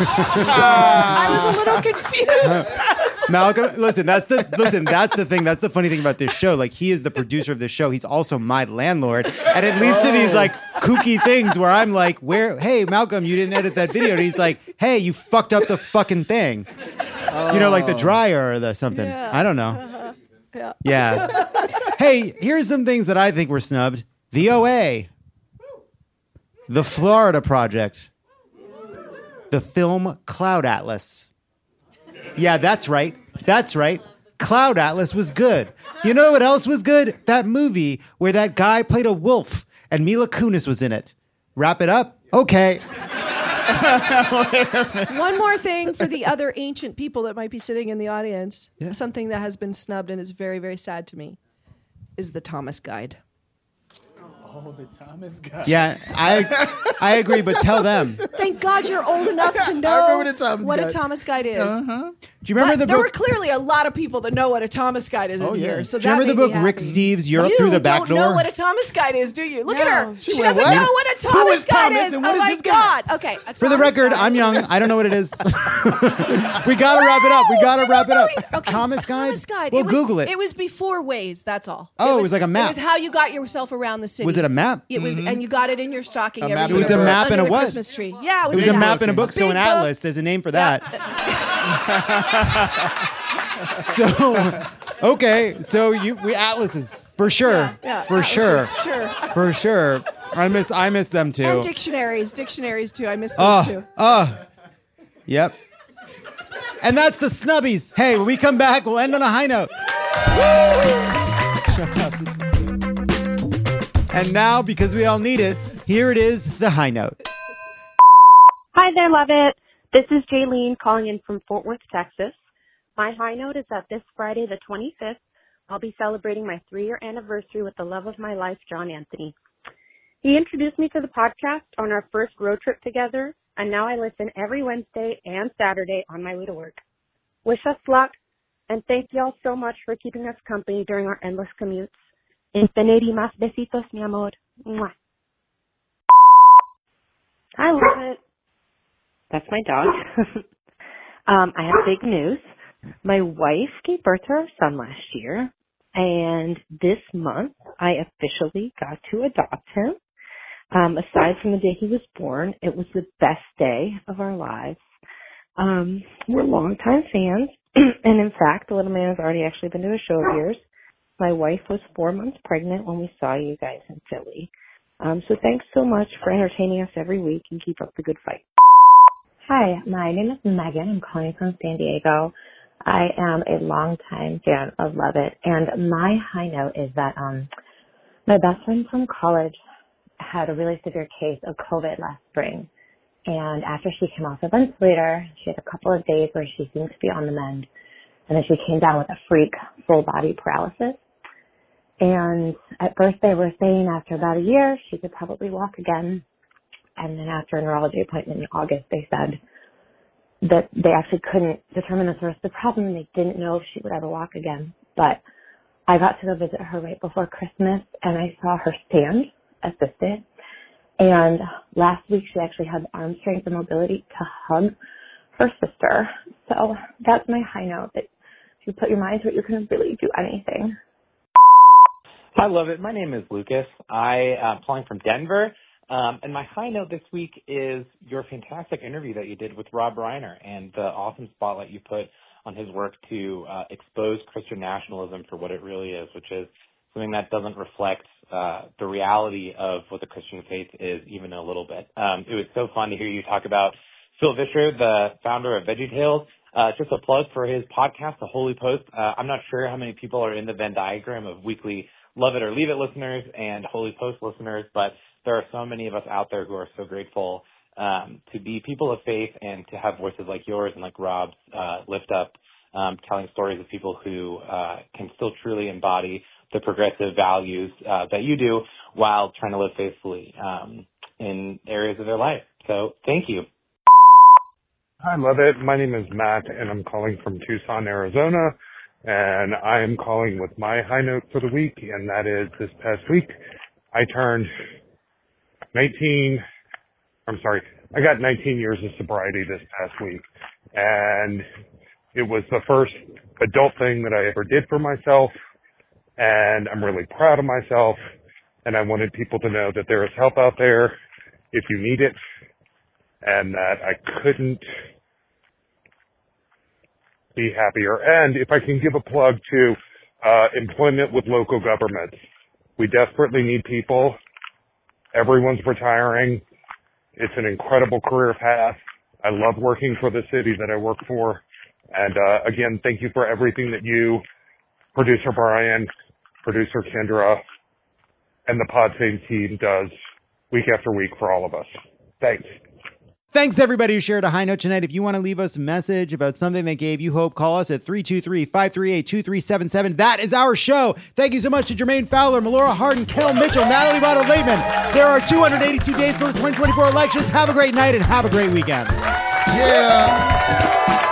I was a little confused. Malcolm, listen, that's the listen, that's the thing. That's the funny thing about this show. Like he is the producer of this show. He's also my landlord. And it leads to these like kooky things where I'm like, where hey, Malcolm, you didn't edit that video. And he's like, hey, you fucked up the fucking thing. You know, like the dryer or the something. Yeah. I don't know. Uh-huh. Yeah. Yeah. hey, here's some things that I think were snubbed. The OA. The Florida Project. The film Cloud Atlas. Yeah, that's right. That's right. Cloud Atlas was good. You know what else was good? That movie where that guy played a wolf and Mila Kunis was in it. Wrap it up? Okay. One more thing for the other ancient people that might be sitting in the audience. Something that has been snubbed and is very, very sad to me is the Thomas Guide. Oh, the Thomas guy. Yeah, I I agree, but tell them. Thank God you're old enough to know I remember Thomas what Guide. a Thomas Guide is. Uh-huh. Do you remember But the there book? were clearly a lot of people that know what a Thomas Guide is Oh, in yeah. here. So Do you remember the book Rick. Steves' Europe you Through the Back door? You don't know what a Thomas Guide is, do you? Look at her. She She, doesn't "What? know what a Thomas is Guide Thomas is. and what oh is my this guy? God. Okay. a For the record, Guide I'm young. I don't know what it is. we gotta wrap it up. We gotta wrap it up. Okay, Thomas Guide. Thomas Guide. We'll was, Google it. It was before Waze. That's all. Oh, it was like a map. It was how you got yourself around the city. Was it a map? It was, mm-hmm. and you got it in your stocking A every map year. It was a map and a what? Christmas tree. Yeah, it It was, was a a map in a book, so Big an atlas. There's a name for that. so, okay, so you we atlases for sure, yeah, for atlases, sure, sure. for sure. I miss I miss them too. And dictionaries, dictionaries too. I miss those Oh, too. oh, yep. And that's the snubbies. Hey, when we come back, we'll end on a high note. And now, because we all need it, here it is, the high note. Hi there, Lovett. This is Jaylene calling in from Fort Worth, Texas. My high note is that this Friday, the 25th, I'll be celebrating my three year anniversary with the love of my life, John Anthony. He introduced me to the podcast on our first road trip together, and now I listen every Wednesday and Saturday on my way to work. Wish us luck, and thank y'all so much for keeping us company during our endless commutes. Infinity más besitos, mi amor. Mwah. I love it. That's my dog. um, I have big news. My wife gave birth to our son last year, and this month I officially got to adopt him. Um, aside from the day he was born, it was the best day of our lives. Um, we're longtime fans, and in fact, the little man has already actually been to a show of yours. My wife was four months pregnant when we saw you guys in Philly. Um, so thanks so much for entertaining us every week and keep up the good fight. Hi, my name is Megan. I'm calling from San Diego. I am a longtime fan of Lovett, and my high note is that um, my best friend from college had a really severe case of COVID last spring, and after she came off the ventilator, she had a couple of days where she seemed to be on the mend, and then she came down with a freak full body paralysis. And at first they were saying after about a year she could probably walk again, and then after a neurology appointment in August, they said that they actually couldn't determine the source of the problem. They didn't know if she would ever walk again. But I got to go visit her right before Christmas and I saw her stand assisted. And last week she actually had the arm strength and mobility to hug her sister. So that's my high note that if you put your mind to it, you can really do anything. I love it. My name is Lucas. I uh, am calling from Denver. Um, and my high note this week is your fantastic interview that you did with Rob Reiner and the awesome spotlight you put on his work to uh, expose Christian nationalism for what it really is, which is something that doesn't reflect uh, the reality of what the Christian faith is even a little bit. Um, it was so fun to hear you talk about Phil Vischer, the founder of VeggieTales. Uh, just a plug for his podcast, The Holy Post. Uh, I'm not sure how many people are in the Venn diagram of weekly Lovett or Leave It listeners and Holy Post listeners, but there are so many of us out there who are so grateful um, to be people of faith and to have voices like yours and like Rob's uh, lift up, um, telling stories of people who uh, can still truly embody the progressive values uh, that you do while trying to live faithfully um, in areas of their life. So thank you. I love it. My name is Matt, and I'm calling from Tucson, Arizona. And I am calling with my high note for the week, and that is this past week, I turned 19, I'm sorry, I got 19 years of sobriety this past week. And it was the first adult thing that I ever did for myself. And I'm really proud of myself. And I wanted people to know that there is help out there if you need it. And that I couldn't be happier. And if I can give a plug to uh, employment with local governments, we desperately need people. Everyone's retiring. It's an incredible career path. I love working for the city that I work for. And uh, again, thank you for everything that you, producer Brian, producer Kendra, and the Pod team does week after week for all of us. Thanks. Thanks everybody who shared a high note tonight. If you want to leave us a message about something that gave you hope, call us at 323-538-2377. That is our show. Thank you so much to Jermaine Fowler, Melora Hardin, Kel Mitchell, Natalie Rotter-Laitman. There are 282 days till the 2024 elections. Have a great night and have a great weekend. Yeah.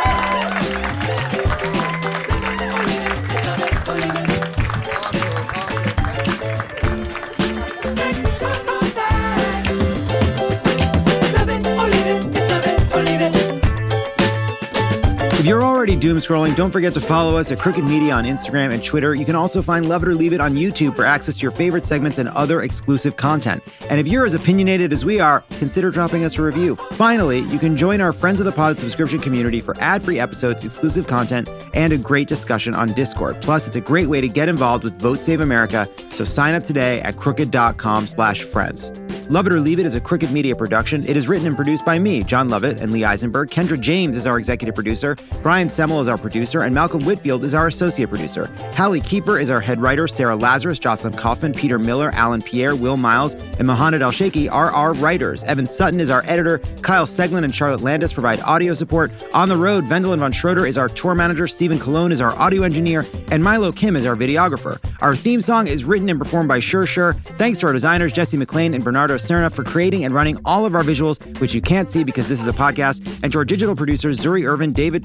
You're already doom scrolling, don't forget to follow us at Crooked Media on Instagram and Twitter. You can also find Lovett or Leave It on YouTube for access to your favorite segments and other exclusive content. And if you're as opinionated as we are, consider dropping us a review. Finally, you can join our Friends of the Pod subscription community for ad-free episodes, exclusive content, and a great discussion on Discord. Plus, it's a great way to get involved with Vote Save America. So sign up today at crooked.com slash friends. Lovett or Leave It is a Crooked Media production. It is written and produced by me, Jon Lovett, and Lee Eisenberg. Kendra James is our executive producer. Brian Semmel is our producer, and Malcolm Whitfield is our associate producer. Halle Kiefer is our head writer. Sarah Lazarus, Jocelyn Kaufman, Peter Miller, Alan Pierre, Will Miles, and Mohamed Al Sheikhi are our writers. Evan Sutton is our editor. Kyle Seglin and Charlotte Landes provide audio support. On the road, Vendelin von Schroeder is our tour manager. Stephen Cologne is our audio engineer, and Milo Kim is our videographer. Our theme song is written and performed by Sure Sure. Thanks to our designers, Jesse McLean and Bernardo Cerna, for creating and running all of our visuals, which you can't see because this is a podcast, and to our digital producers, Zuri Irvin, David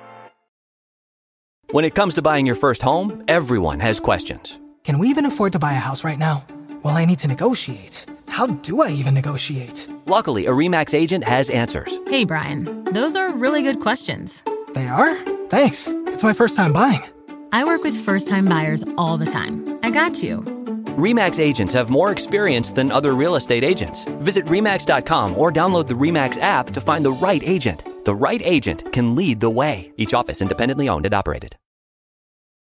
When it comes to buying your first home, everyone has questions. Can we even afford to buy a house right now? Well, I need to negotiate. How do I even negotiate? Luckily, a REMAX agent has answers. Hey, Brian, those are really good questions. They are? Thanks. It's my first time buying. I work with first time buyers all the time. I got you. REMAX agents have more experience than other real estate agents. Visit REMAX.com or download the REMAX app to find the right agent. The right agent can lead the way. Each office independently owned and operated.